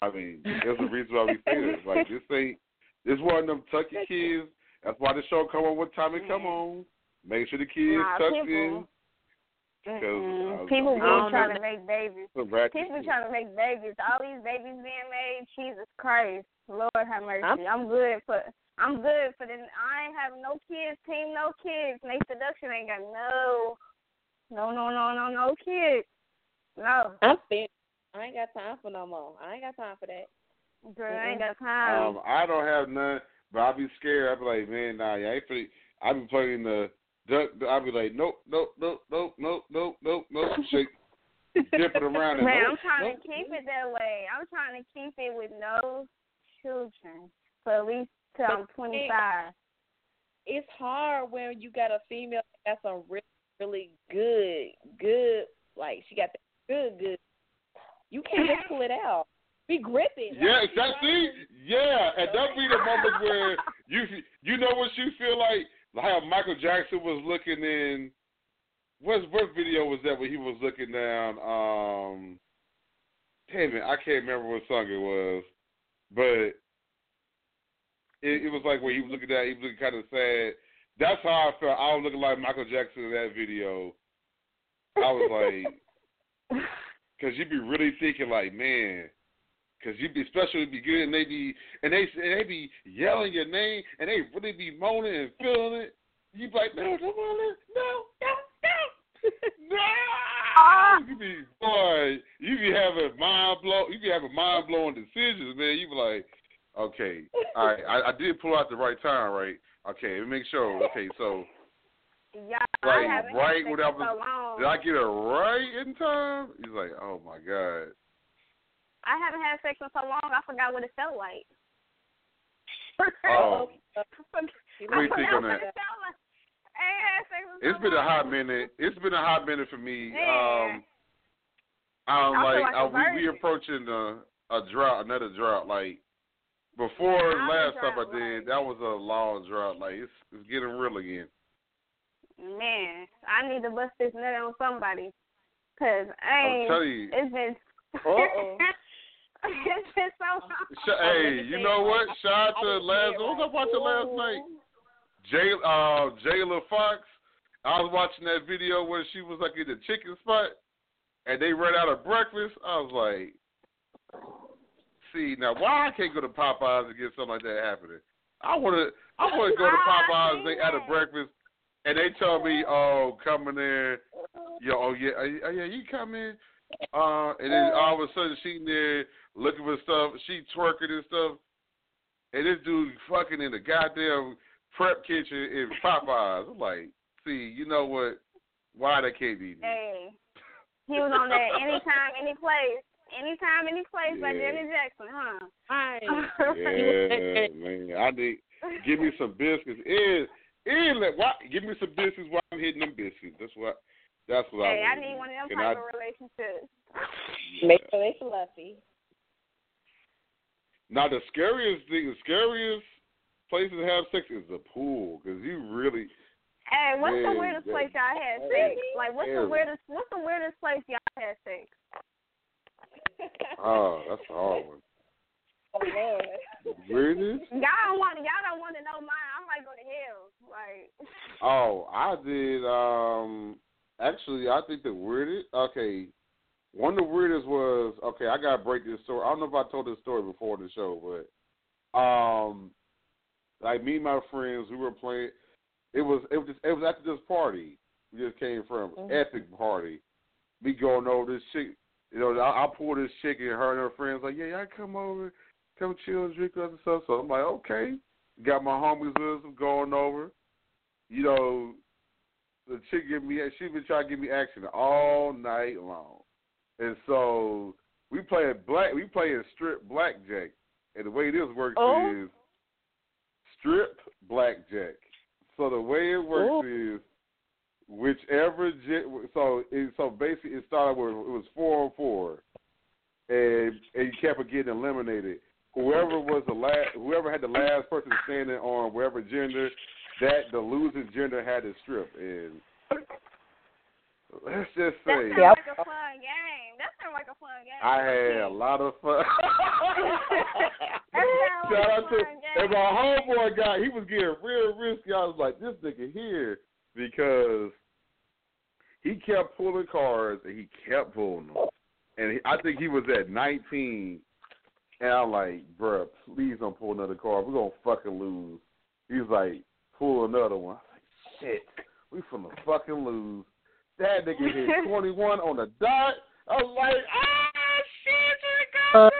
I mean, there's a reason why we say this. Like this ain't this one of them tuck your kids. That's why the show come on what time it come on. Make sure the kids Nah, tucked people- in. Cause, Mm-mm. uh, People be trying to make babies. People trying to make babies. All these babies being made. Jesus Christ, Lord have mercy. I'm, good for. I'm good for the. I ain't have no kids. Team, no kids. Nayy Seduction ain't got no. No, no, no, no, no kids. No. I'm finished. I ain't got time for no more. I ain't got time for that. Girl, I ain't got time. Um, I don't have none, but I'll be scared. I'll be like, man, nah, yeah, I ain't finna, I be playing the duck. I'll be like, nope, nope, nope, nope, nope, nope, nope, nope, shake, dipping around. And Man, nope, I'm trying nope. to keep it that way. I'm trying to keep it with no children for at least till I'm 25. It's hard when you got a female that's a really, really good, good, like she got that good, good. You can't just pull it out. Be gripping. Yeah, Like, exactly. Yeah, and that be the moment where you you know what you feel like how Michael Jackson was looking in. What what video was that where he was looking down? Um, damn it, I can't remember what song it was, but it, it was like where he was looking at. He was looking kind of sad. That's how I felt. I was looking like Michael Jackson in that video. I was like, because you'd be really thinking like, man, because you be especially be good and they be and they and they be yelling your name and they really be moaning and feeling it. You be like, no, no, no, no, no, no, no. Ah. You be boy, you be having mind blow. You be having mind blowing decisions, man. You be like, okay, all right, I, I did pull out the right time, right? Okay, let me make sure. Okay, so Yeah, like I right had when sex I in was, so long. did I get it right in time? He's like, oh my god. I haven't had sex in so long. I forgot what it felt like. Oh, What do you think on that? it felt like. ain't had sex with It's been a hot minute. It's been a hot minute for me. Man. Um, I'm like, like uh, we we approaching a, a drought, another drought. Like before I'm last stuff I did, that was a long drought. Like it's it's getting real again. Man, I need to bust this nut on somebody. Cause I I'm ain't. telling you. It's been. Uh-oh. it's been so hey, you know what? Shout out to last. What was I watching last night? Jay, uh, Jayla Foxx. I was watching that video where she was like in the chicken spot, and they ran out of breakfast. I was like, see now why I can't go to Popeyes and get something like that happening? I want to. I want to go to Popeyes. They out of breakfast, and they tell me, "Oh, come in yo, oh yeah, oh yeah, you come in." Uh, and then all of a sudden she in there looking for stuff. She twerking and stuff, and this dude fucking in the goddamn prep kitchen in Popeyes. I'm like, see, you know what? Why they can't be? me? Hey, he was on there anytime, any place, anytime, any place by Yeah. Janet Jackson, huh? Hi. Yeah, man. I need give me some biscuits. And and let why give me some biscuits while I'm hitting them biscuits. That's what that's what hey, I I want. need one of them Can type I- of relationships. Make sure they fluffy. Now the scariest thing, the scariest place to have sex is the pool because you really Hey, what's the weirdest that- place y'all had sex? Like, what's the weirdest? What's the weirdest place y'all had sex? oh that's a hard one. Oh Lord. Weirdest? Y'all don't want. Y'all don't want to know mine. I might go to hell. Like, Oh, I did. Um, actually, I think the weirdest. Okay, one of the weirdest was okay. I gotta break this story. I don't know if I told this story before the show, but um, like me and my friends, we were playing. It was it was just, it was after this party we just came from Mhm. epic party. Me going over this chick. You know, I, I pulled this chick and her and her friends like, yeah, y'all come over, come chill and drink us and stuff. So I'm like, okay. Got my homies with us going over. You know, the chick give me she been trying to give me action all night long, and so we playing black we playing strip blackjack, and the way this works Oh. is strip blackjack. So the way it works Oh. is whichever so it, so basically it started with it was four on four, and and you kept getting eliminated. Whoever was the last, whoever had the last person standing on whatever gender, that the losing gender had to strip. And let's just that say, sounds like a fun game. That sounds like a fun game. I had a lot of fun. That like Shout a out to game. and my homeboy guy, he was getting real risky. I was like, this nigga here because he kept pulling cards and he kept pulling them. And he, I think he was at 19. And I'm like, bruh, please don't pull another card. We're going to fucking lose. He's like, pull another one. Like, shit, we finna fucking lose. That nigga hit 21 on the dot. I was like, ah, shit, you got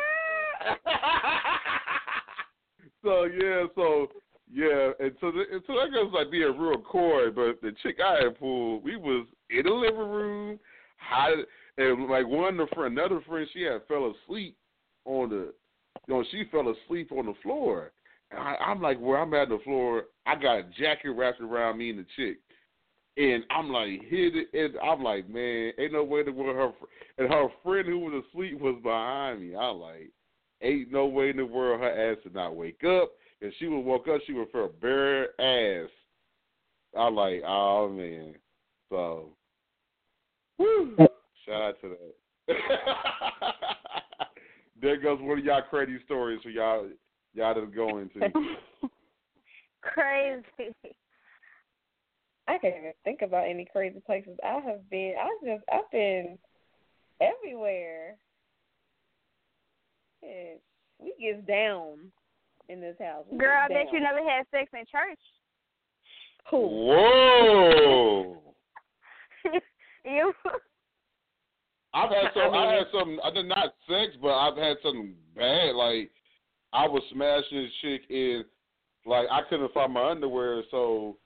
so yeah, so yeah, and so the, and so that goes like being real coy. But the chick I had pulled, we was in the living room, hide, and like one of friend, another friend, she had fell asleep on the, you know, she fell asleep on the floor. I, I'm like, where I'm at the floor, I got a jacket wrapped around me and the chick. And I'm like, hit it. And I'm like, man, ain't no way to world her. And her friend who was asleep was behind me. I like, ain't no way in the world her ass did not wake up. If she would woke up, she would feel bare ass. I like, oh man. So, woo. Shout out to that. there goes one of y'all crazy stories for y'all y'all to go into. Crazy. I can't even think about any crazy places I have been. I was just I've been everywhere. Shit, we get down in this house. We Girl, I bet you never had sex in church. Whoa! you. I've had some. I I, had some. I did not sex, but I've had something bad. Like I was smashing this chick in. Like I couldn't find my underwear, so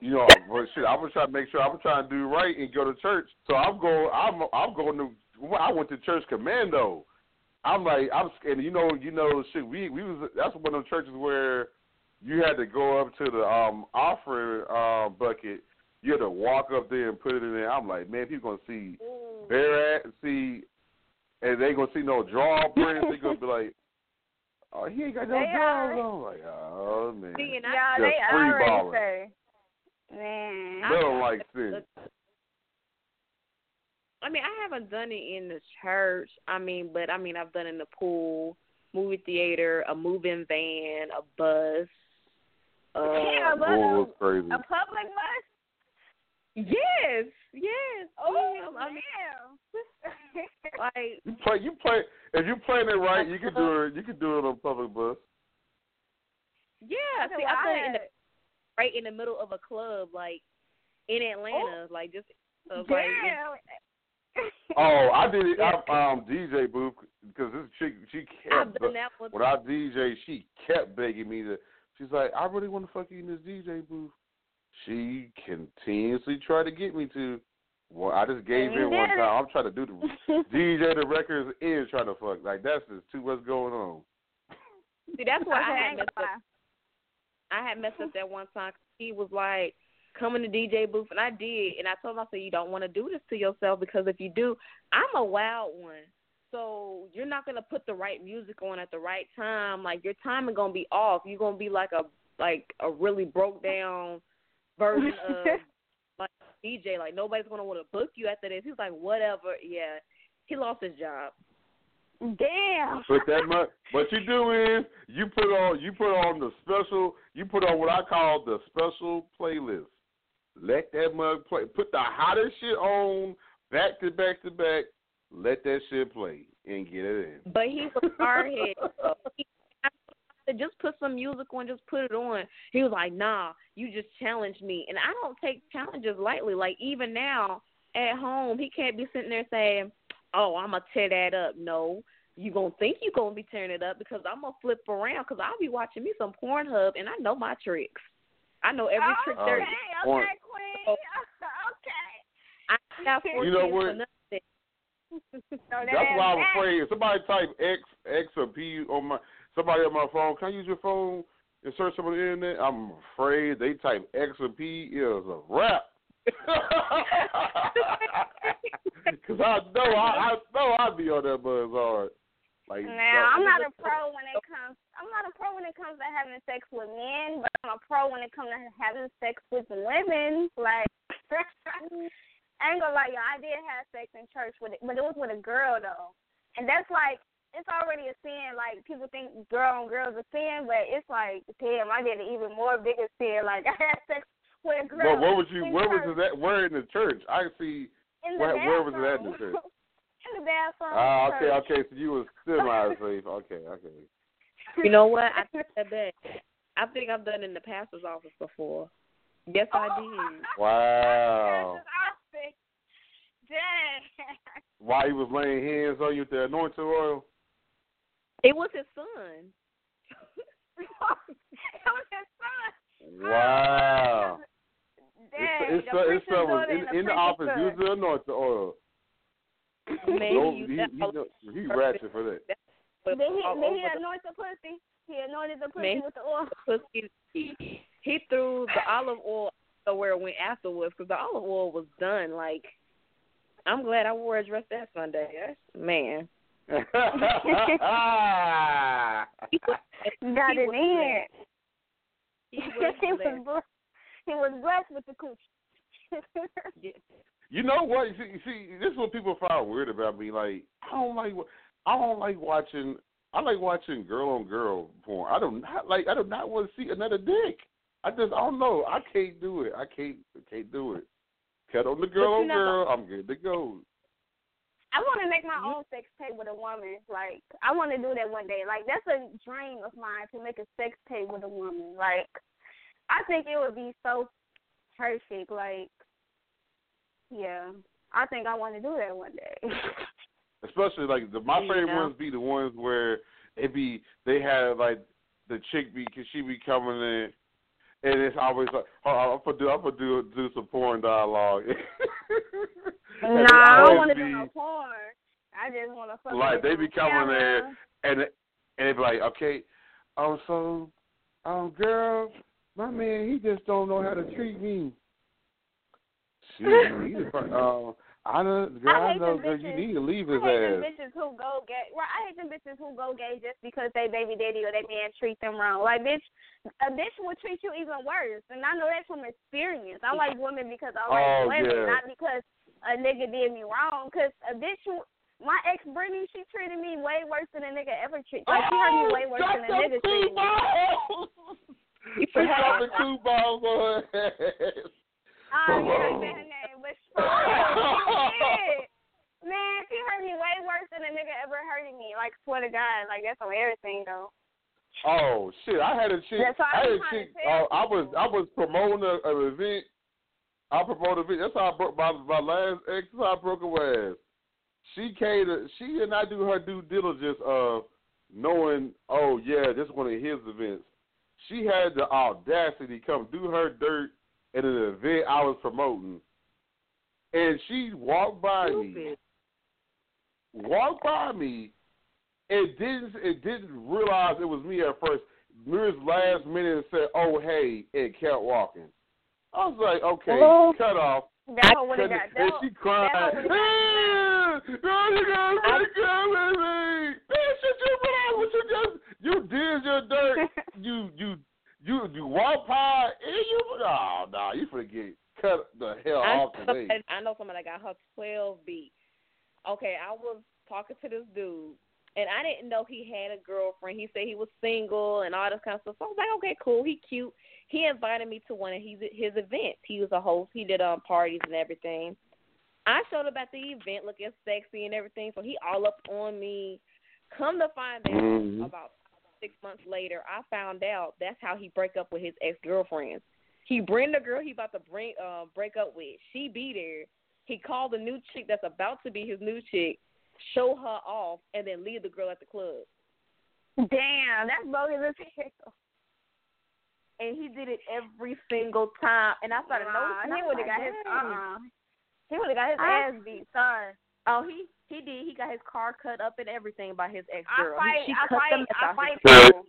you know, but shit, I was trying to make sure I was trying to do right and go to church. So I'm going. I'm. I'm going to. I went to church commando. I'm like, I'm and you know, you know, shit. We we was. That's one of those churches where you had to go up to the um offering uh, bucket you had to walk up there and put it in there. I'm like, man, people gonna see bare ass, see, and they gonna see no draw prints. they gonna be like, oh, he ain't got no They drawers are. on. Like, oh man, See, and I, Yeah, Just they free already balling. say. Man. they don't like sin. I mean, I haven't done it in the church. I mean, but I mean, I've done it in the pool, movie theater, a moving van, a bus. Uh, Yeah, but Oh, a, it's crazy. a public bus? yes, yes. Oh, yeah, I mean, damn. like You play, you play. If you playing it right, you can do it. You can do it on public bus. yeah. See, I've done it in the right in the middle of a club, like in Atlanta, like just uh, like Damn. Oh, I did it. I, um, DJ booth because this chick she I've kept done that one. when I DJ, she kept begging me to. She's like, I really want to fuck you in this DJ booth. She continuously tried to get me to. Well, I just gave in one time. I'm trying to do the DJ the records is trying to fuck. Like that's just too what's going on. See, that's why I I had ain't messed up. I had messed up that one time. He was like, coming to DJ booth," and I did. And I told him, I said, "You don't want to do this to yourself because if you do, I'm a wild one. So you're not gonna put the right music on at the right time. Like your timing gonna be off. You're gonna be like a like a really broke down version of like DJ. Like nobody's gonna want to book you after this. He's like, whatever. Yeah, he lost his job. Damn. But that much. What you do is you put on you put on the special. You put on what I call the special playlist. Let that mug play. Put the hottest shit on back to back to back. Let that shit play and get it in. But he was hard headed. He I said, just put some music on, just put it on. He was like, Nah, you just challenged me. And I don't take challenges lightly. Like even now at home, he can't be sitting there saying, Oh, I'm gonna tear that up. No. You gonna think you gonna be tearing it up because I'm gonna flip around because I'll be watching me some Pornhub and I know my tricks. I know every trick oh, okay, there okay, is. Porn- Queen. okay. I got four You know what? for nothing. So that That's why I was that- afraid. If somebody type X X or P on my somebody on my phone. Can I use your phone and search some on the internet? I'm afraid they type X or P is a rap. Cause I know I, I know I'd be on that buzz hard. Like Now, I'm not a pro when it comes. I'm not a pro when it comes to having sex with men, but I'm a pro when it comes to having sex with women. Like, I ain't gonna lie, y'all. I did have sex in church with it, but it was with a girl though, and that's like it's already a sin. Like people think girl on girl is a sin, but it's like damn, I did an even more bigger sin. Like I had sex with a girl. But where was you? Where was church. it at? Where in the church? I see. In the Where, where was it at in bathroom. the church? in the bathroom. Ah, okay, church. okay. So you was semi safe. Okay, okay. You know what? I take that back. I think I've done it in the pastor's office before. Yes, I did. Wow. Dang. While he was laying hands on you with the anointing oil. It was his son. it was his son. Wow. Dang, It's the it's, it's, preacher's daughter in, and in the preacher's office. son. Use the anointing oil. Man, No, he he, used he, he, he ratchet for that. Did he, all did he over the anoint the pussy? He anointed the pussy Man. with the oil. pussy. He, he threw the olive oil so where it went afterwards because the olive oil was done. Like, I'm glad I wore a dress that Sunday. That's, man. He was, Got he it was in. He was he was blessed. blessed. He was blessed with the cooch. Yeah. you know what? See, see, this is what people find weird about me. Like, I don't like. wa- I don't like watching. I like watching girl on girl porn. I do not like. I do not want to see another dick. I just. I don't know. I can't do it. I can't. I can't do it. Cut on the girl on know- girl. I'm good to go. I want to make my mm-hmm. own sex tape with a woman. Like, I want to do that one day. Like, that's a dream of mine to make a sex tape with a woman. Like, I think it would be so perfect. Like, yeah, I think I want to do that one day. Especially like the my favorite know? ones be the ones where it be they have like the chick be cause she be coming in and it's always like oh, I'm gonna do I'm gonna do do some porn dialogue. no, I don't want to do no porn. I just want to fuck. Like, they be coming there, and and they be like, okay, um, so, um, girl, my man, he just don't know how to treat me. You need uh, I know, girl, I I, hate know, them girl, you bitches. need to leave his I hate them ass. bitches who go gay. Well, I hate them bitches who go gay just because they baby daddy or they man treat them wrong. Like, bitch, a bitch will treat you even worse, and I know that from experience. I like women because I like Oh, women, yeah. not because a nigga did me wrong. Cause a bitch, my ex Brittany, she treated me way worse than a nigga ever treated. Like, she hurt me oh, way worse than a nigga treated me. She dropping two balls on her ass. I said her name, but she. Man, she hurt me way worse than a nigga ever hurted me. Like, swear to God, like that's on everything though. Oh shit! I had a chick. That's why I had a chick. Uh, I was I was promoting a, an event. I promoted an event. That's how I broke my my last ex. That's how I broke her ass. She came to. She did not do her due diligence of knowing. Oh yeah, this is one of his events. She had the audacity to come do her dirt at an event I was promoting, and she walked by me. Walked by me it didn't it didn't realize it was me at first. Mirrors last minute and said, "Oh hey," and kept walking. I was like, "Okay, Oh. cut off." That hoe would have got it. and she cried. that got- "Ah, no, you gotta take care of me. Man, shut your mouth. What you just you did your dirt. you you you you walk by and you oh no, you forget cut the hell I off today. I know somebody that got her twelve beat. Okay, I was talking to this dude, and I didn't know he had a girlfriend. He said he was single and all this kind of stuff. So I was like, okay, cool. He cute. He invited me to one of his his events. He was a host. He did um parties and everything. I showed up at the event looking sexy and everything, so he all up on me. Come to find out, Mhm. about six months later, I found out that's how he break up with his ex girlfriends. He bring the girl he about to bring uh, break up with. She be there. He called the new chick that's about to be his new chick, show her off, and then leave the girl at the club. Damn, that's bogus as hell. And he did it every single time. And I started Nah, noticing. he would have got his "Dang." uh uh He would have got his I- ass beat. Sorry. Oh, he he did. He got his car cut up and everything by his ex I girl. fight. She I cut fight. the mess I out fight his car. people.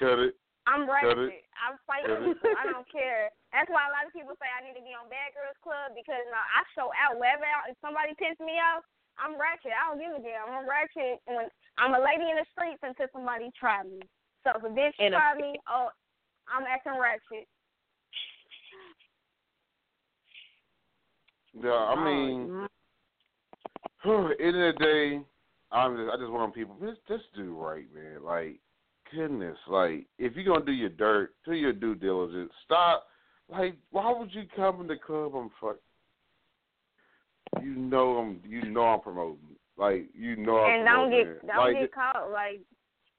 Cut it. I'm Cut ratchet. it. I'm fighting Cut it. I don't care. That's why a lot of people say I need to be on Bad Girls Club because no, I show out wherever I- if somebody pisses me off, I'm ratchet. I don't give a damn. I'm ratchet when I'm a lady in the streets until somebody try me. So if a bitch And a- try me, oh, I'm acting ratchet. Yeah, I oh, mean, end of the day, I'm just, I just want people just just do right, man. Like, goodness, like if you're gonna do your dirt, do your due diligence. Stop. Like, why would you come in the club? I'm fuck. You know I'm. You know I'm promoting. Like, you know I'm and don't promoting. get don't like, get caught. Like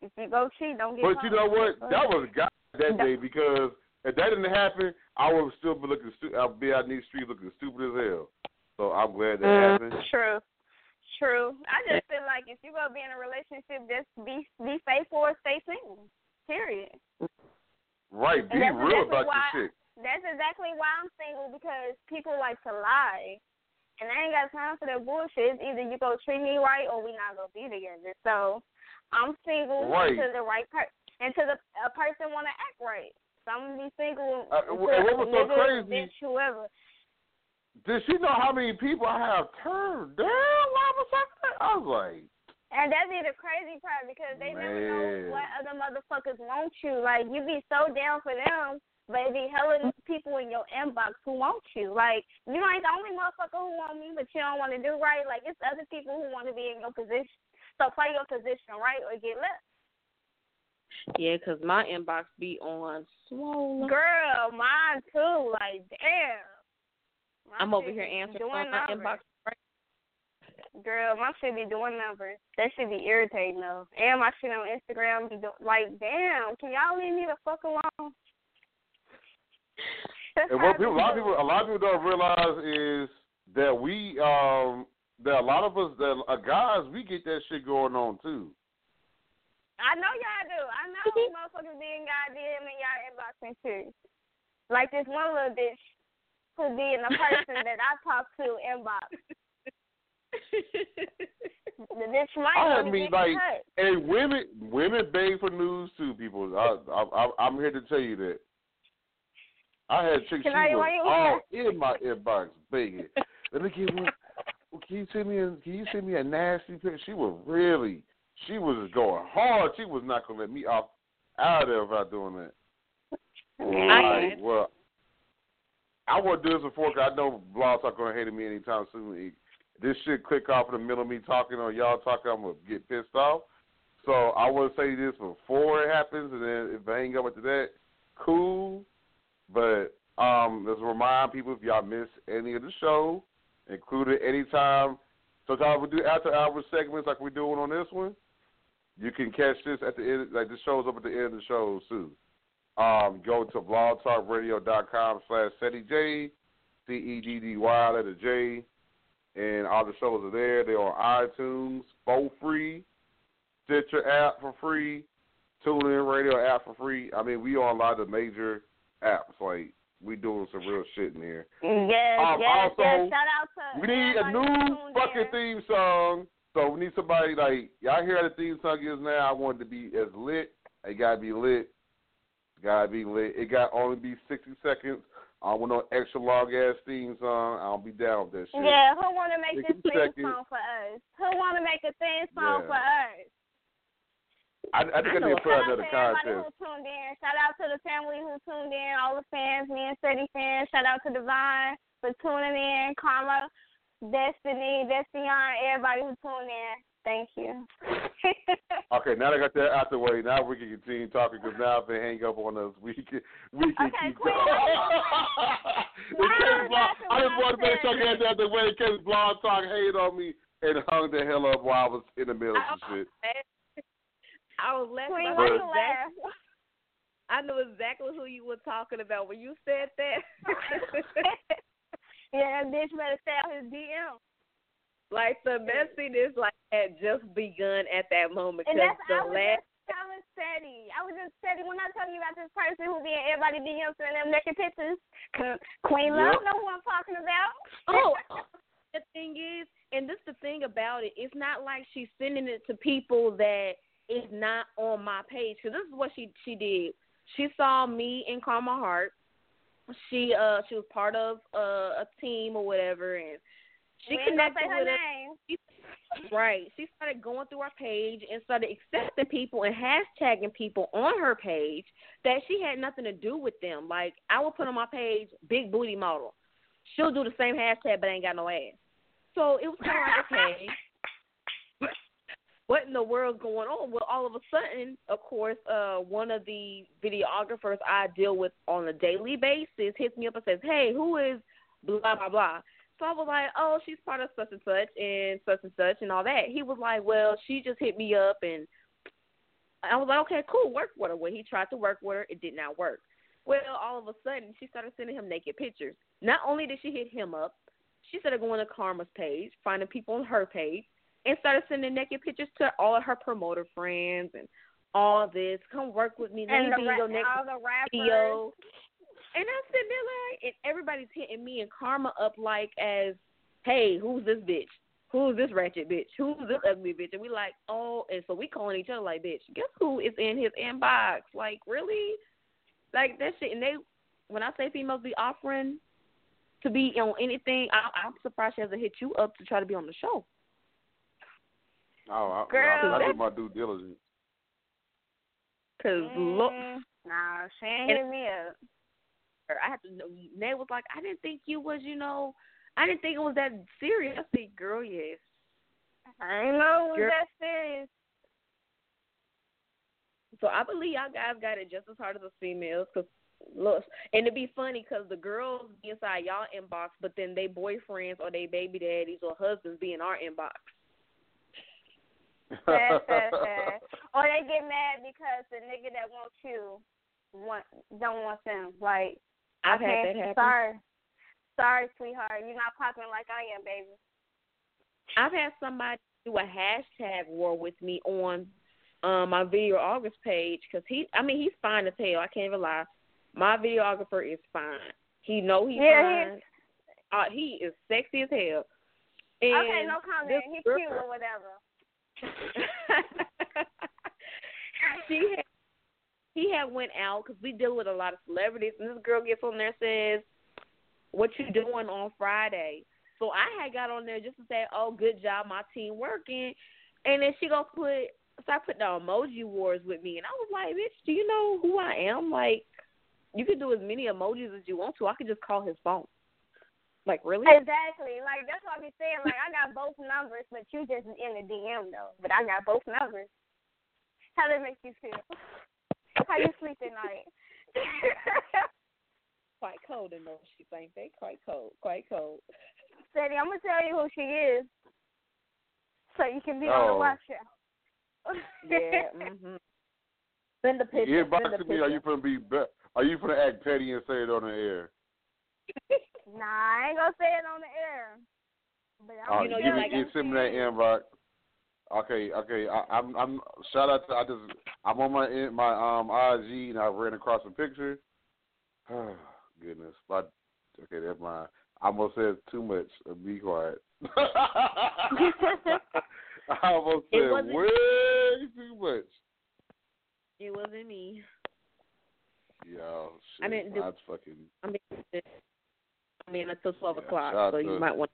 if you go cheat, don't get caught. But caught. you know what? That was God that day because if that didn't happen, I would still be looking. Stu- I'd be out in these streets looking stupid as hell. So I'm glad that Mm, happened. True. True. I just feel like if you're gonna be in a relationship, just be be faithful or stay single. Period. Right, be And that's real exactly about why, your shit. That's exactly why I'm single because people like to lie. And I ain't got time for that bullshit. It's either you go treat me right or we not gonna be together. So I'm single Right. until the right per until the a person wanna act right. So I'm gonna be single Uh, until what was so crazy- bitch, whoever. Did she know how many people I have turned down? Why was I? I was like, And that'd be the crazy part because they never know what other motherfuckers want you. Like you be so down for them, but it be hella people in your inbox who want you. Like you ain't the only motherfucker who want me, but you don't want to do right. Like it's other people who want to be in your position. So play your position right or get left. Yeah, 'cause my inbox be on swollen. Girl, mine too. Like damn. My I'm over here be answering doing my numbers. inbox. Girl, my shit be doing numbers. That should be irritating though. And my shit on Instagram be do- like, damn, can y'all leave me the fuck alone? and what people, a lot of people, a lot of people don't realize is that we, um, that a lot of us, that uh, guys, we get that shit going on too. I know y'all do. I know motherfuckers being goddamn in y'all inboxing too. Like this one little bitch who be in the person that I talk to inbox. The bitch might I want to mean, like, cut. and women, women beg for news too. People, I, I, I, I'm here to tell you that. I had chicks. Can She I- was why you- all in my inbox begging. Let me get one. Can you send me? A, can you send me a nasty picture? She was really. She was going hard. She was not gonna let me off out of there without doing that. I Like, well, I want to do this before 'cause I know blogs are going to hate me anytime soon. This shit click off in the middle of me talking or y'all talking, I'm going to get pissed off. So I want to say this before it happens, and then if I hang up after that, cool. But um, let's remind people if y'all miss any of the show, including anytime. Sometimes we do after hour segments like we're doing on this one. You can catch this at the end, like this shows up at the end of the show too. Um, go to blogtalkradio.com slash J, C E D D Y, letter J, and all the shows are there. They're on iTunes for free, Stitcher app for free, TuneIn Radio app for free. I mean, we on a lot of the major apps. Like, we doing some real shit in here. Yes, Um, yes, also, yes. Shout out to We need a new fucking in. theme song. So we need somebody like y'all hear how the theme song is now. I want it to be as lit. It gotta be lit. Gotta be lit. It got only be sixty seconds. I don't want no extra long ass theme song. I don't be down with that shit. Yeah, who want to make this 60 theme seconds. song for us? Who want to make a theme song Yeah. for us? I, I think I, know. need to put out another contest. who tuned in. Shout out to the family who tuned in, all the fans, me and City fans. Shout out to Divine for tuning in, Karma, Destiny, Destiny, everybody who tuned in. Thank you. Okay, now that I got that out the way, now we can continue talking because now if they hang up on us, we can we can Okay, keep Queen. going. in case blog, I just wanted to make sure I got that out the way in case blog talk hated on me and hung the hell up while I was in the middle of some shit. I was laughing. Queen, I why knew you exact- I knew exactly who you were talking about when you said that. yeah, that bitch better stay out his DM. Like the messiness like had just begun at that moment And because that's the I was last just telling Ceddy. I was just Ceddy when I tell you about this person who be in everybody DMs and them naked pictures. Queen Love Yep. know who I'm talking about. oh the thing is and this the thing about it it's not like she's sending it to people that is not on my page because this is what she she did she saw me in Karma Heart she uh she was part of uh, a team or whatever and she we connected her with us name. Right. She started going through our page and started accepting people and hashtagging people on her page that she had nothing to do with them. Like I would put on my page big booty model. She'll do the same hashtag but ain't got no ass. So it was kind of like okay. What in the world's going on? Well, all of a sudden, of course, uh, one of the videographers I deal with on a daily basis hits me up and says, "Hey, who is blah blah blah?" So I was like, oh, she's part of such and such and such and such and all that. He was like, well, she just hit me up and I was like, okay, cool, work with her. When he tried to work with her, it did not work. Well, all of a sudden, she started sending him naked pictures. Not only did she hit him up, she started going to Karma's page, finding people on her page, and started sending naked pictures to all of her promoter friends and all this. Come work with me. Let And me be your next all the rappers. video. And I'm sitting there like, and everybody's hitting me and Karma up like as, hey, who's this bitch? Who's this ratchet bitch? Who's this ugly bitch? And we like, oh, and so we calling each other like, bitch, guess who is in his inbox? Like, really? Like that shit. And they, when I say females be offering to be on anything, I, I'm surprised she hasn't hit you up to try to be on the show. Oh, I, Girl, I, I did my due diligence. Cause look, Mm, Nah, she ain't And- hit me up. I had to. know Ned was like, I didn't think you was, you know, I didn't think it was that serious. I said, girl, yes. I know it was that serious. So I believe y'all guys got it just as hard as the females. Cause look, and it'd be funny because the girls be inside y'all inbox, but then they boyfriends or they baby daddies or husbands be in our inbox. Sad. Or they get mad because the nigga that wants you want don't want them. Like I've okay, had that happen. Sorry, sorry, sweetheart. You're not popping like I am, baby. I've had somebody do a hashtag war with me on um my video August page because he, I mean, he's fine as hell. I can't even lie. My videographer is fine. He know he's Yeah, fine. Uh, he is sexy as hell. And okay, no comment. He's girl- cute or whatever. she had he had went out because we deal with a lot of celebrities, and this girl gets on there and says, "What you doing on Friday?" So I had got on there just to say, "Oh, good job, my team working," and then she gonna put start putting the emoji wars with me, and I was like, "Bitch, do you know who I am? Like, you can do as many emojis as you want to. I could just call his phone." Like really? Exactly. Like that's what I be saying. Like I got both numbers, but you just in the DM though. But I got both numbers. How that make you feel? How you sleep at night? quite cold in those sheets, ain't they? Quite cold. Quite cold. Sadie, I'm gonna tell you who she is, so you can be on the Oh. watch out. Yeah. mhm. Send the picture. Yeah, Send box the to me. Are you gonna be? be- Are you gonna act petty and say it on the air? Nah, I ain't gonna say it on the air. But I'm Uh, You know, give you me, like- send me that inbox. Okay, okay. I, I'm, I'm. Shout out to. I just. I'm on my in- my um IG and I ran across a picture. Oh, goodness, but okay, that's mine. I almost said too much. Uh, Be quiet. I almost said way too much. It wasn't me. Yo, shit, I didn't do- that's fucking. I mean, I mean until twelve Yeah, o'clock, so out you might want.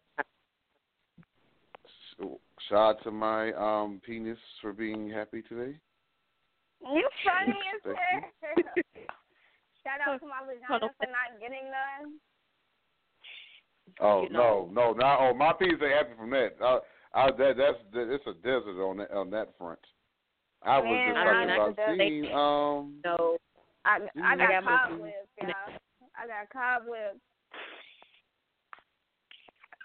Shout out to my um penis for being happy today. you funny as Thank hell. Shout out to my vagina for not getting none. Oh You know. no, no, not oh my penis ain't happy from that. Uh, I, that that's that, it's a desert on that on that front. I was Man, just talking mean, I about could seeing um. No, I I got I got cobwebs, y'all. I got cobwebs.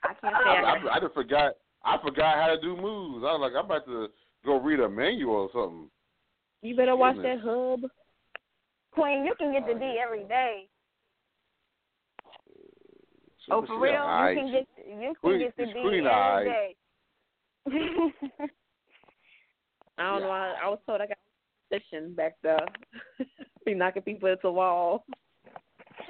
I can't say I I, got. I just forgot. I forgot how to do moves. I was like, I'm about to go read a manual or something. You better watch Goodness. that hub. Queen, you can get the D every day. So, Oh, for real? alright. You can get you can get the D Queen every alright. day. I don't know. I, I was told I got a position back there. be knocking people into the wall.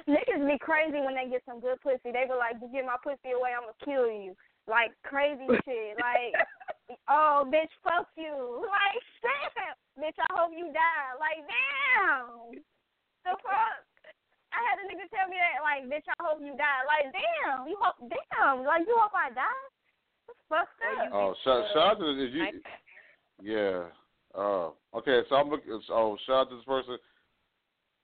Niggas be crazy when they get some good pussy. They be like, "You get my pussy away, I'ma kill you." Like crazy shit. Like, oh, bitch, fuck you. Like, damn, bitch, I hope you die. Like, damn. The fuck. I had a nigga tell me that, like, bitch, I hope you die. Like, damn, you hope, damn, like, you hope I die? That's fucked up. Oh, shout, shout out to the, you. Yeah. Uh, okay, so I'm looking. Oh, shout out to this person.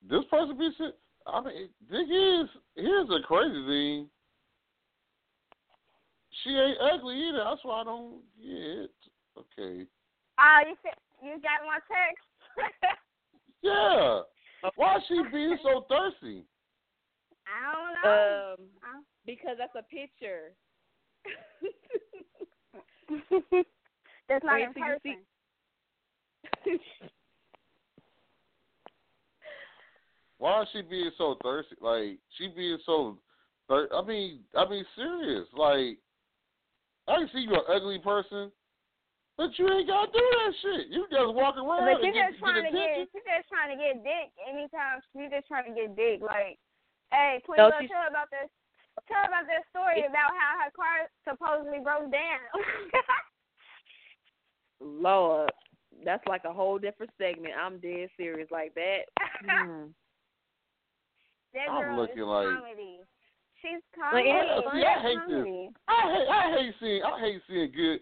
This person be shit. I mean, this is, here's the crazy thing. She ain't ugly either. That's why I don't get it. Okay. Oh, you you got my text. Yeah. Why is she being so thirsty? I don't know. Um, because that's a picture. That's not wait in person. see- Why is she being so thirsty? Like she being so. Thir- I mean, I mean, serious. Like I can see you're an ugly person, but you ain't gotta do that shit. You just walk around But you and get, just trying get to attention. get, you just trying to get dick. Anytime you just trying to get dick. Like, hey, please No, go she's- tell about this. Tell about this story about how her car supposedly broke down. Lord, that's like a whole different segment. I'm dead serious like that. Hmm. that I'm girl looking is like- comedy. She's But comedy. yeah, I hate this. I hate, I hate seeing, I hate seeing good,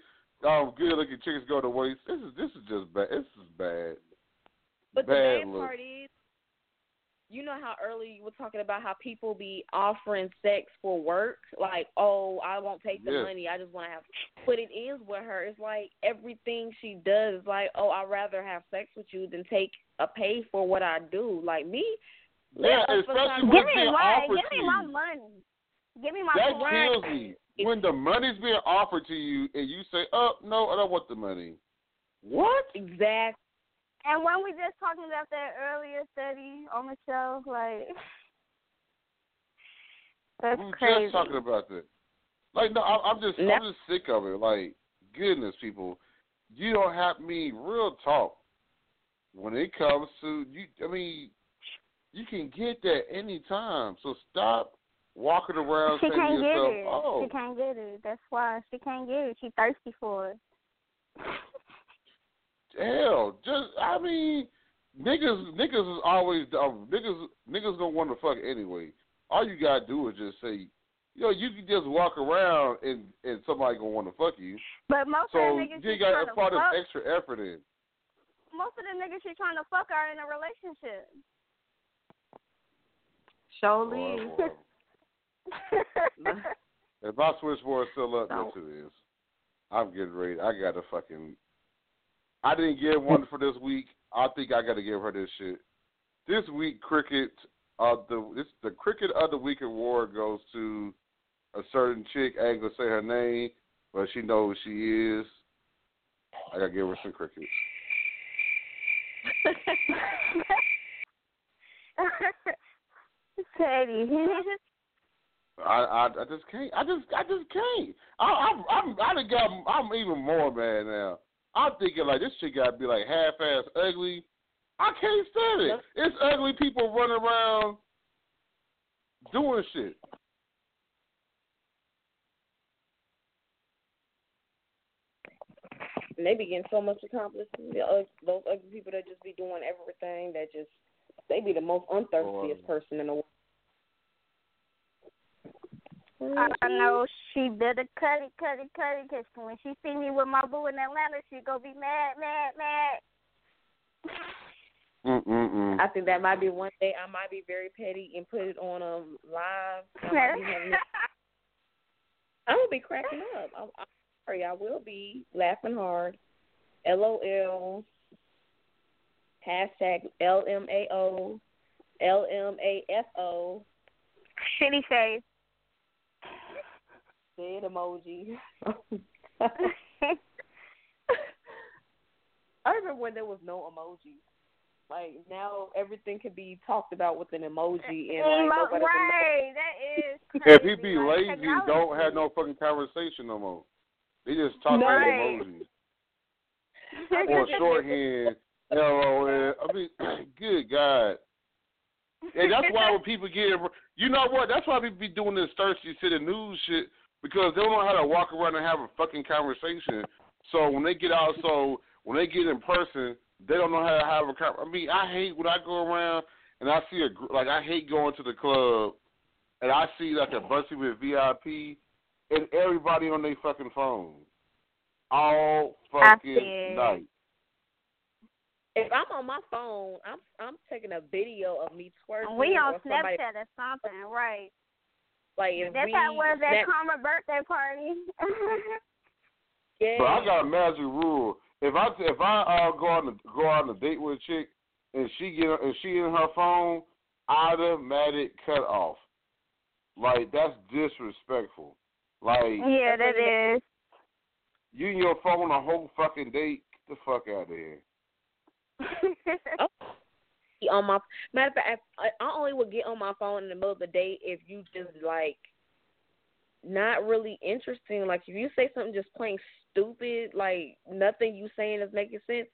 um, good looking chicks go to waste. This is, this is just bad. This is bad. But the bad bad look. part is, you know how early you were talking about how people be offering sex for work, like, oh, I won't take the Yes. money, I just want to have. But it is with her. It's like everything she does is like, oh, I'd rather have sex with you than take a pay for what I do. Like me, Yeah, especially when Give me my, give me my money. Give me my That kills me. When the money's being offered to you and you say, "Oh no, I don't want the money." What? exactly. And when we just talking about that earlier study on the show, like that's We crazy. just talking about that. Like, no, I, I'm just, No. I'm just sick of it. Like, goodness, people, you don't have me real talk when it comes to you. I mean, you can get that anytime. So stop walking around she saying can't to get yourself, it. "Oh, She can't get it. That's why she can't get it. She thirsty for it. hell, just I mean, niggas niggas is always um, niggas niggas gonna want to fuck anyway. All you gotta do is just say, you know, you can just walk around and and somebody gonna want to fuck you. But most So of the niggas you she got trying to to put fuck, extra effort in. most of the niggas she trying to fuck are in a relationship. Surely. Boy, boy. If my switchboard's still up, yes it is. I'm getting ready. I got to fucking. I didn't get one for this week. I think I got to give her this shit. This week, cricket. Uh, the this the cricket of the week award goes to a certain chick. I ain't gonna say her name, but she knows who she is. I gotta give her some cricket. Teddy. I, I I just can't. I just I just can't. I, I'm I'm I done got I'm even more mad now. I'm thinking like this shit gotta be like half ass ugly. I can't stand it. It's ugly people running around doing shit. And they be getting so much accomplished. The Those ugly people that just be doing everything that just they be the most unthirstiest person in the world. I know she better cut it, cut it, cut it, because when she see me with my boo in Atlanta, she gonna be mad, mad, mad. Mm-mm-mm. I think that might be one day I might be very petty and put it on um live. I might be having I'm gonna be cracking up. I'm, I'm sorry, I will be laughing hard. LOL. Hashtag LMAO. LMAFO. Shitty face. Dead emoji. I remember when there was no emoji. Like now, everything can be talked about with an emoji, and like, Emo- nobody right, that is If he be like, lazy, don't have no fucking conversation no more. They just talk Right. about emojis or shorthand. LOL. I mean, good God. And that's why when people get, you know what? That's why people be doing this thirsty city news shit because they don't know how to walk around and have a fucking conversation. So when they get out, so when they get in person, they don't know how to have a con I mean, I hate when I go around and I see a like I hate going to the club and I see like a bunch of people with VIP and everybody on their fucking phone all fucking night. If I'm on my phone, I'm I'm taking a video of me twerking. We on or somebody, Snapchat or something, right? Like if That's we how it was at snap- Karma birthday party. yeah. But I got a magic rule. If I if I uh, go on a, go on a date with a chick and she get and she in her phone, automatic cut off. Like that's disrespectful. Like yeah, that is. you and your phone the whole fucking date. Get the fuck out of here. on my matter of fact, I, only would get on my phone in the middle of the day if you just like not really interesting. Like if you say something just plain stupid, like nothing you saying is making sense.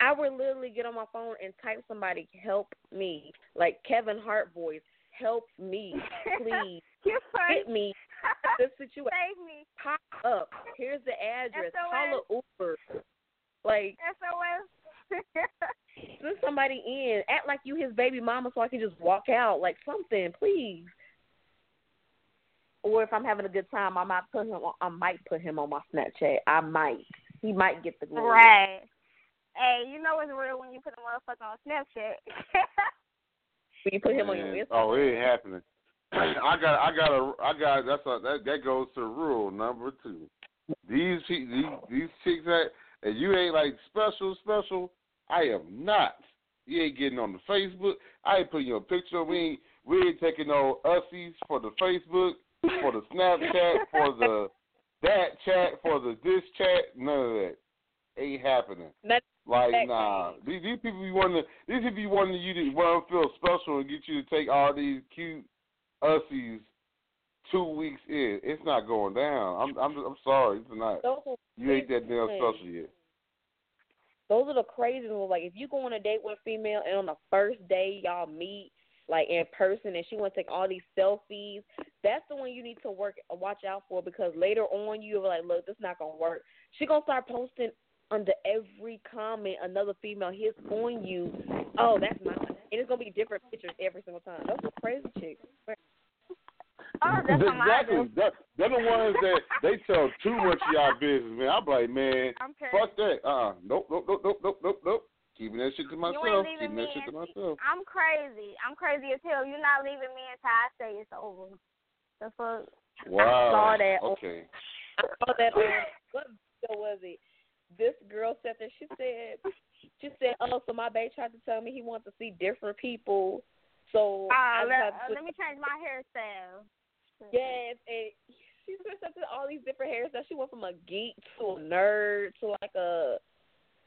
I would literally get on my phone and type somebody help me, like Kevin Hart voice, help me, please hit me. This situation Save me. pop up. Here's the address. Call SOS. a Uber. Like SOS. send somebody in. Act like you his baby mama so I can just walk out. Like something, please. Or if I'm having a good time, I might put him. On, I might put him on my Snapchat. I might. He might get the glory. right. Hey, you know it's real when you put a motherfucker on Snapchat. When you put him on your Man, Instagram. Oh, it ain't happening. I got, I got a, I got. That's a, that. That goes to rule number two. These, these, these chicks that, and you ain't like special, special. I am not. You ain't getting on the Facebook. I ain't putting your picture. We ain't, we ain't taking no ussies for the Facebook, for the Snapchat, for the that chat, for the this chat. None of that ain't happening. That- Like nah, these these people be wanting to these people be wanting you to want to feel special and get you to take all these cute ussies two weeks in. It's not going down. I'm I'm I'm sorry, it's not. You ain't that damn special yet. Those are the crazy ones. Like if you go on a date with a female and on the first day y'all meet, like in person, and she want to take all these selfies, that's the one you need to work watch out for because later on you're like, look, this not gonna work. She gonna start posting under every comment another female hits on you. Oh, that's mine. And it's gonna be different pictures every single time. Those are crazy chicks. Oh, that's what exactly. That, they're the ones that they tell too much of y'all business, man. I'm like, man, I'm fuck that. Uh, uh nope, nope, nope, nope, nope, nope, nope. Keeping that shit to You ain't myself. leaving Keeping me. that shit to myself. I'm crazy. I'm crazy as hell. You're not leaving me until I say it's over. The fuck? Wow. saw that on- Okay. I saw that on what video was it? This girl said that she said she said, Oh, so my babe tried to tell me he wants to see different people. So Uh, I let, tried uh, let me change my hairstyle. Yes, and she switched up to all these different hairstyles. She went from a geek to a nerd to like a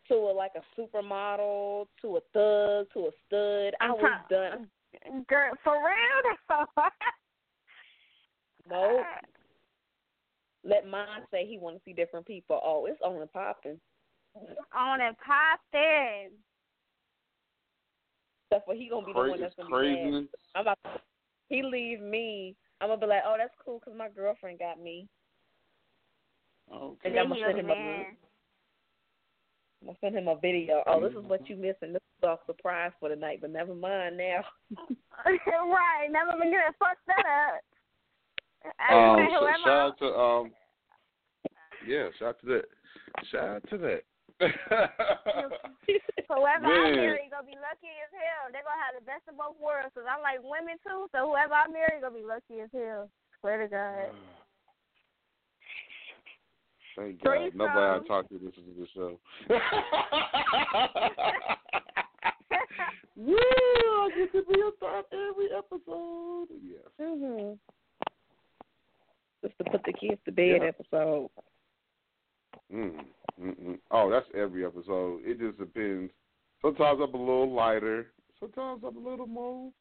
to a like a supermodel to a thug to a stud. I was done. Girl, for real? No. Let mine say he want to see different people. Oh, it's on and popping. On and popping. Except for he gonna be the one that's gonna be crazy. mad. I'm about to, he leave me. I'm gonna be like, oh, that's cool because my girlfriend got me. Okay. And I'm gonna send him be a. mad. I'm gonna send him a video. Oh, this is what you missing. This is our surprise for the night, but never mind now. right, never been good. Fuck that up. Um, Anyway, sh- whoever- shout out to um, yeah, shout out to that. Shout out to that. Whoever I Man. marry gonna be lucky as hell. They're gonna have the best of both worlds. Cause I like women too. So whoever I marry gonna be lucky as hell. Swear to God. Thank God. Threesome. Nobody I talk to this to the show. yeah, I get to be a thought every episode. Yes. hmm Just to put the kids to bed Yeah. episode. Mm, mm-mm. Oh, that's every episode. It just depends. Sometimes I'm a little lighter. Sometimes I'm a little more.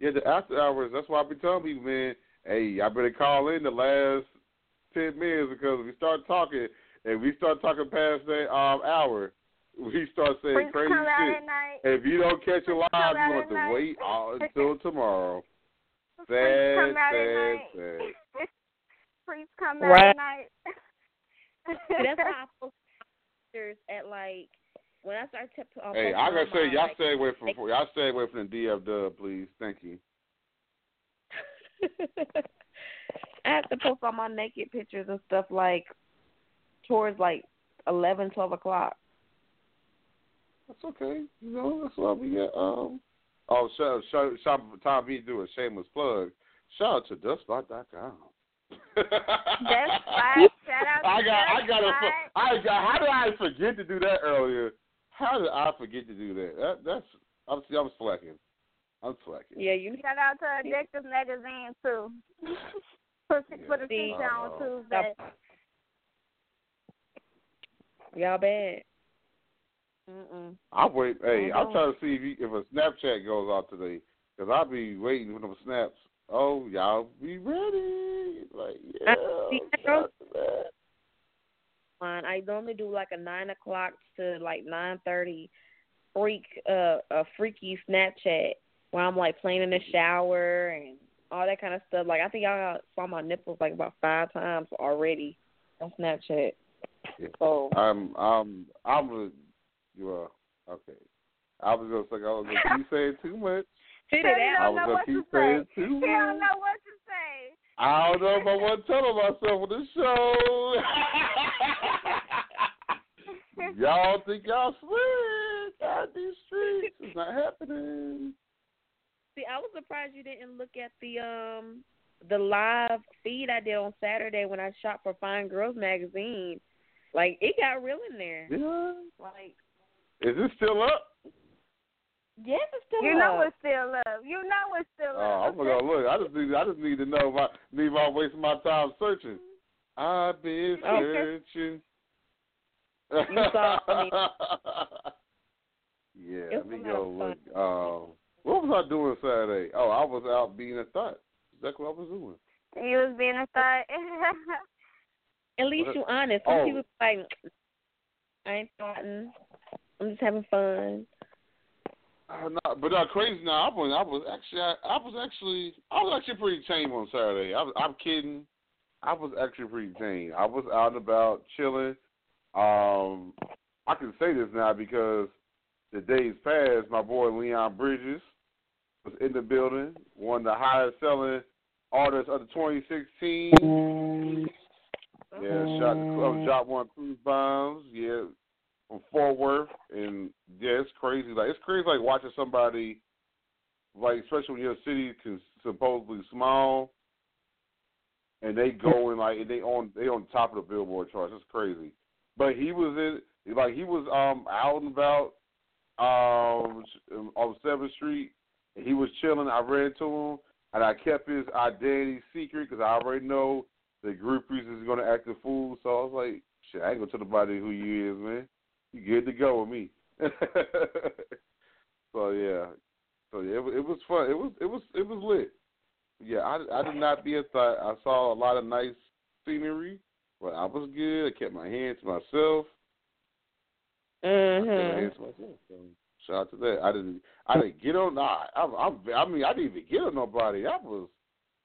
Yeah, the after hours. That's why I be telling people, man. Hey, I better call in the last ten minutes because if we start talking and we start talking past that um hour, we start saying Freaks crazy come out shit. at night. And if you don't catch it live, come you out have to night. wait all until tomorrow. Freaks Sad, come out at sad, night. sad. Freaks come out Right. at night. See, that's why I post pictures at like when I start to um, Hey, I gotta say, my, y'all like, stay away from y'all stay away from the DF dub, please. Thank you. I have to post all my naked pictures and stuff like towards like eleven, twelve o'clock. That's okay. You know, that's why we got um oh shout shout shout time me to do a shameless plug. Shout out to dustspot.com. That's right. Shout out to I got I got a Dustspot. I got how did I forget to do that earlier? How did I forget to do that? That that's I'm I'm slacking. I'm slacking. Yeah, you Shout out to Addictive Magazine too. for for the See. feature on Oh. Tuesday. y'all bad. Mm-mm. I wait. Hey, I I'm trying to see if, you, if a Snapchat goes out today, because I'll be waiting for them snaps. Oh, y'all be ready? Like, yeah. see, shout out to that. Fine. I normally do like a nine o'clock to like nine thirty freak uh a freaky Snapchat where I'm like playing in the shower and all that kind of stuff. Like I think y'all saw my nipples like about five times already on Snapchat. Yeah. So I'm I'm I'm you are okay. I was gonna say I was gonna keep saying too much. Fit He it don't I was know gonna what to keep say. saying He too don't know what to say. I don't know if I want to tell myself on the show. y'all think y'all slick out these streets? It's not happening. See, I was surprised you didn't look at the um the live feed I did on Saturday when I shot for Fine Girls magazine. Like it got real in there. Yeah. Like Is it still up? Yes, it's still You know up. it's still up. You know it's still love. Oh. I'm gonna look. I just need I just need to know if I need my wasting my time searching. I've been Okay. searching. You saw me. yeah, let me go look. Um, what was I doing Saturday? Oh, I was out being a thought. That's what I was doing. You was being a thought. At least you honest. Some Oh. people like I ain't thoughting. I'm just having fun. Uh, no, but not crazy. Now I was I was actually I, I was actually I was actually pretty tame on Saturday. I was, I'm kidding. I was actually pretty tame. I was out and about chilling. Um, I can say this now because the days past, my boy Leon Bridges was in the building, one of the highest selling artists of the 2016. Yeah, shot the club, dropped one cruise bombs. Yeah, from Fort Worth, and yeah, it's crazy. Like it's crazy, like watching somebody, like especially when your city is supposedly small, and they go and like they on they on top of the Billboard charts. It's crazy. But he was in like he was um out and about um on Seventh Street. And he was chilling. I ran to him and I kept his identity secret because I already know the groupies is gonna act a fool. So I was like, shit, I ain't gonna tell nobody who you is, man. You good to go with me. so yeah, so yeah, it, it was fun. It was it was it was lit. Yeah, I I did not be a thought. I saw a lot of nice scenery, but I was good. I kept my hands to myself. I kept my Mhm. hands to myself. So shout out to that. I didn't I didn't get on. I'm, I'm I mean I didn't even get on nobody. I was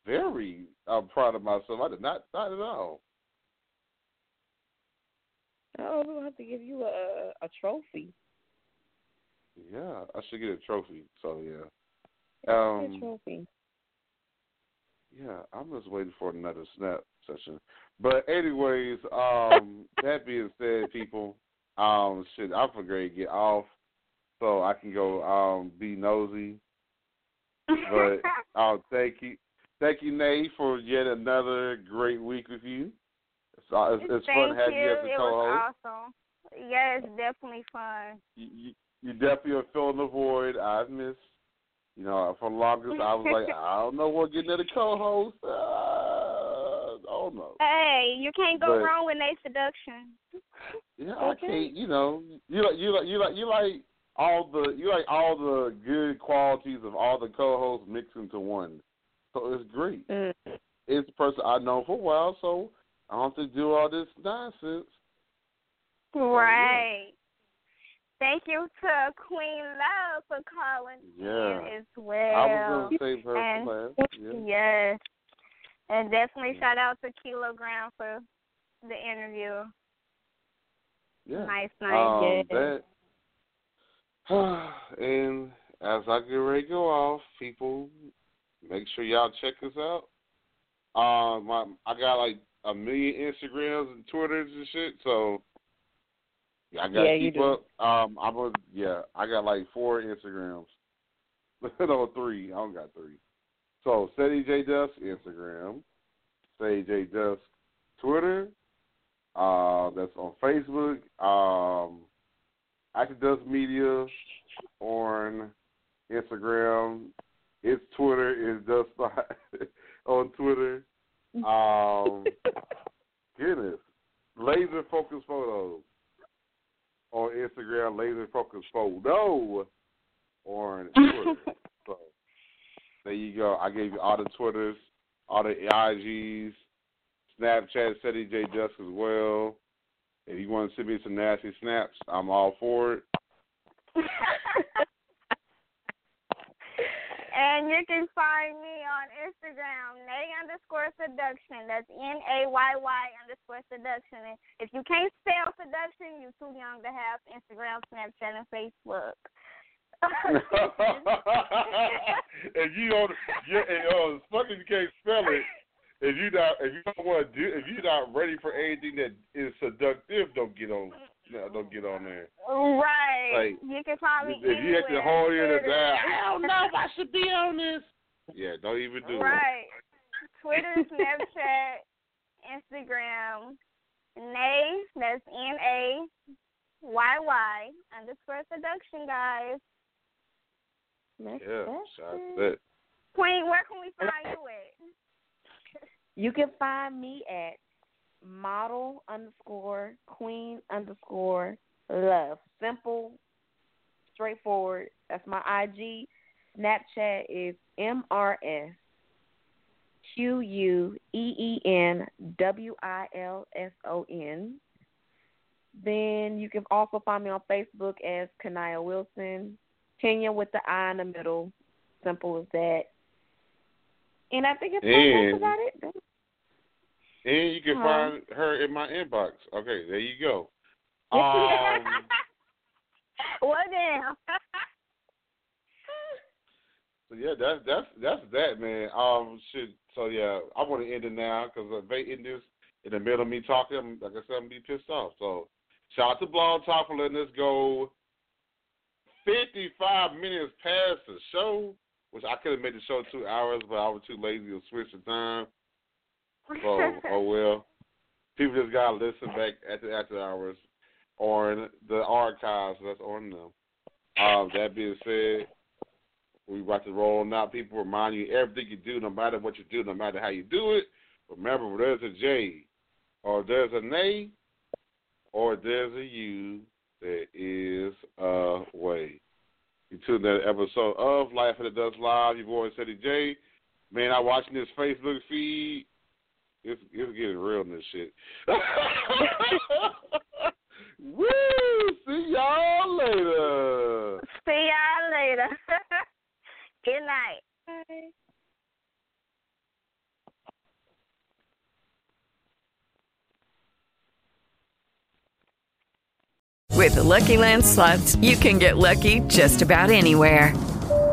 very uh, proud of myself. I did not not at all. Oh, we're gonna have to give you a a trophy. Yeah, I should get a trophy. So yeah. Um, trophy. Yeah, I'm just waiting for another snap session. But anyways, um, that being said, people, um, shit, I'm for great get off so I can go um be nosy. But I'll thank you, thank you, Nayy, for yet another great week with you. It's, uh, it's, it's Thank fun having you. as a co-host. awesome. Yeah, it's definitely fun. You, you, you definitely are filling the void I've missed. You know, for longest I was like, I don't know what getting another co-host. Uh, I don't know. Hey, you can't go But- wrong with Nayy seduction. Yeah, I can't. You know, you like you like you like you like all the you like all the good qualities of all the co-hosts mixed into one. So it's great. Mm. It's the person I know for a while, so I don't have to do all this nonsense. Right. Thank you to Queen Love for calling Yeah. in as well. I well. was gonna save her and, for last. Yeah. Yes. And definitely shout out to Keylow Grahm for the interview. Yeah. Nice, nice. Um, that, and as I get ready to go off, people, make sure y'all check us out. Um, my I got like a million Instagrams and Twitters and shit, so I gotta Yeah, keep up. Um, I'm a yeah, I got like four Instagrams. no, three. I don't got three. So Ceddy J Dusk Instagram, Ceddy J Dusk Twitter. Uh, that's on Facebook. Um, Active Dusk Media on Instagram. Its Twitter is Dust on Twitter. Um, goodness, Laser Focus Photos on Instagram. Laser Focus Photo on Twitter. so there you go. I gave you all the Twitters, all the IGs, Snapchat, Ceddy J Dusk as well. If you want to send me some nasty snaps, I'm all for it. and you can find me on Instagram, Nayy underscore seduction. That's N A Y Y underscore seduction. And if you can't spell seduction, you're too young to have Instagram, Snapchat, and Facebook. if you don't, you, and, uh, if you can't spell it. If you not, if you don't want to do, if you're not ready for anything that is seductive, don't get on. No, don't get on there. right. Like, you can find me If you have to anywhere. hold in and Twitter. I don't know if I should be on this. Yeah, don't even do it. Right. Twitter, Snapchat, Instagram, Nayy, that's N A Y Y underscore seduction, guys. Yeah, shout out to that. Queen, where can we find you at? You can find me at model underscore queen underscore love. Simple, straightforward. That's my IG. Snapchat is MRS Q U E E N W I L S O N. Then you can also find me on Facebook as Kanaya Wilson. Kenya with the I in the middle. Simple as that. And I think it's And- that's about it. And you can find her in my inbox. Okay, there you go. Um, well so yeah, that's that's that's that man. Um, shit. So yeah, I want to end it now because they end this in the middle of me talking, like I said, I'm be pissed off. So shout out to Blog Talk for letting us go. 55 minutes past the show, which I could have made the show two hours, but I was too lazy to switch the time. So oh well. People just gotta listen back at the after hours on the archives that's on them. Um, that being said, we about to roll now. People remind you everything you do, no matter what you do, no matter how you do it. Remember, there's a J, or there's a nay, or there's a U, there is a way. You tuned that episode of Life in the Dusk Live. Your boy Ceddy J. Man, I watching this Facebook feed. It's, it's getting real in this shit. Woo! See y'all later. See y'all later. Good night. With the Lucky Land slots, you can get lucky just about anywhere.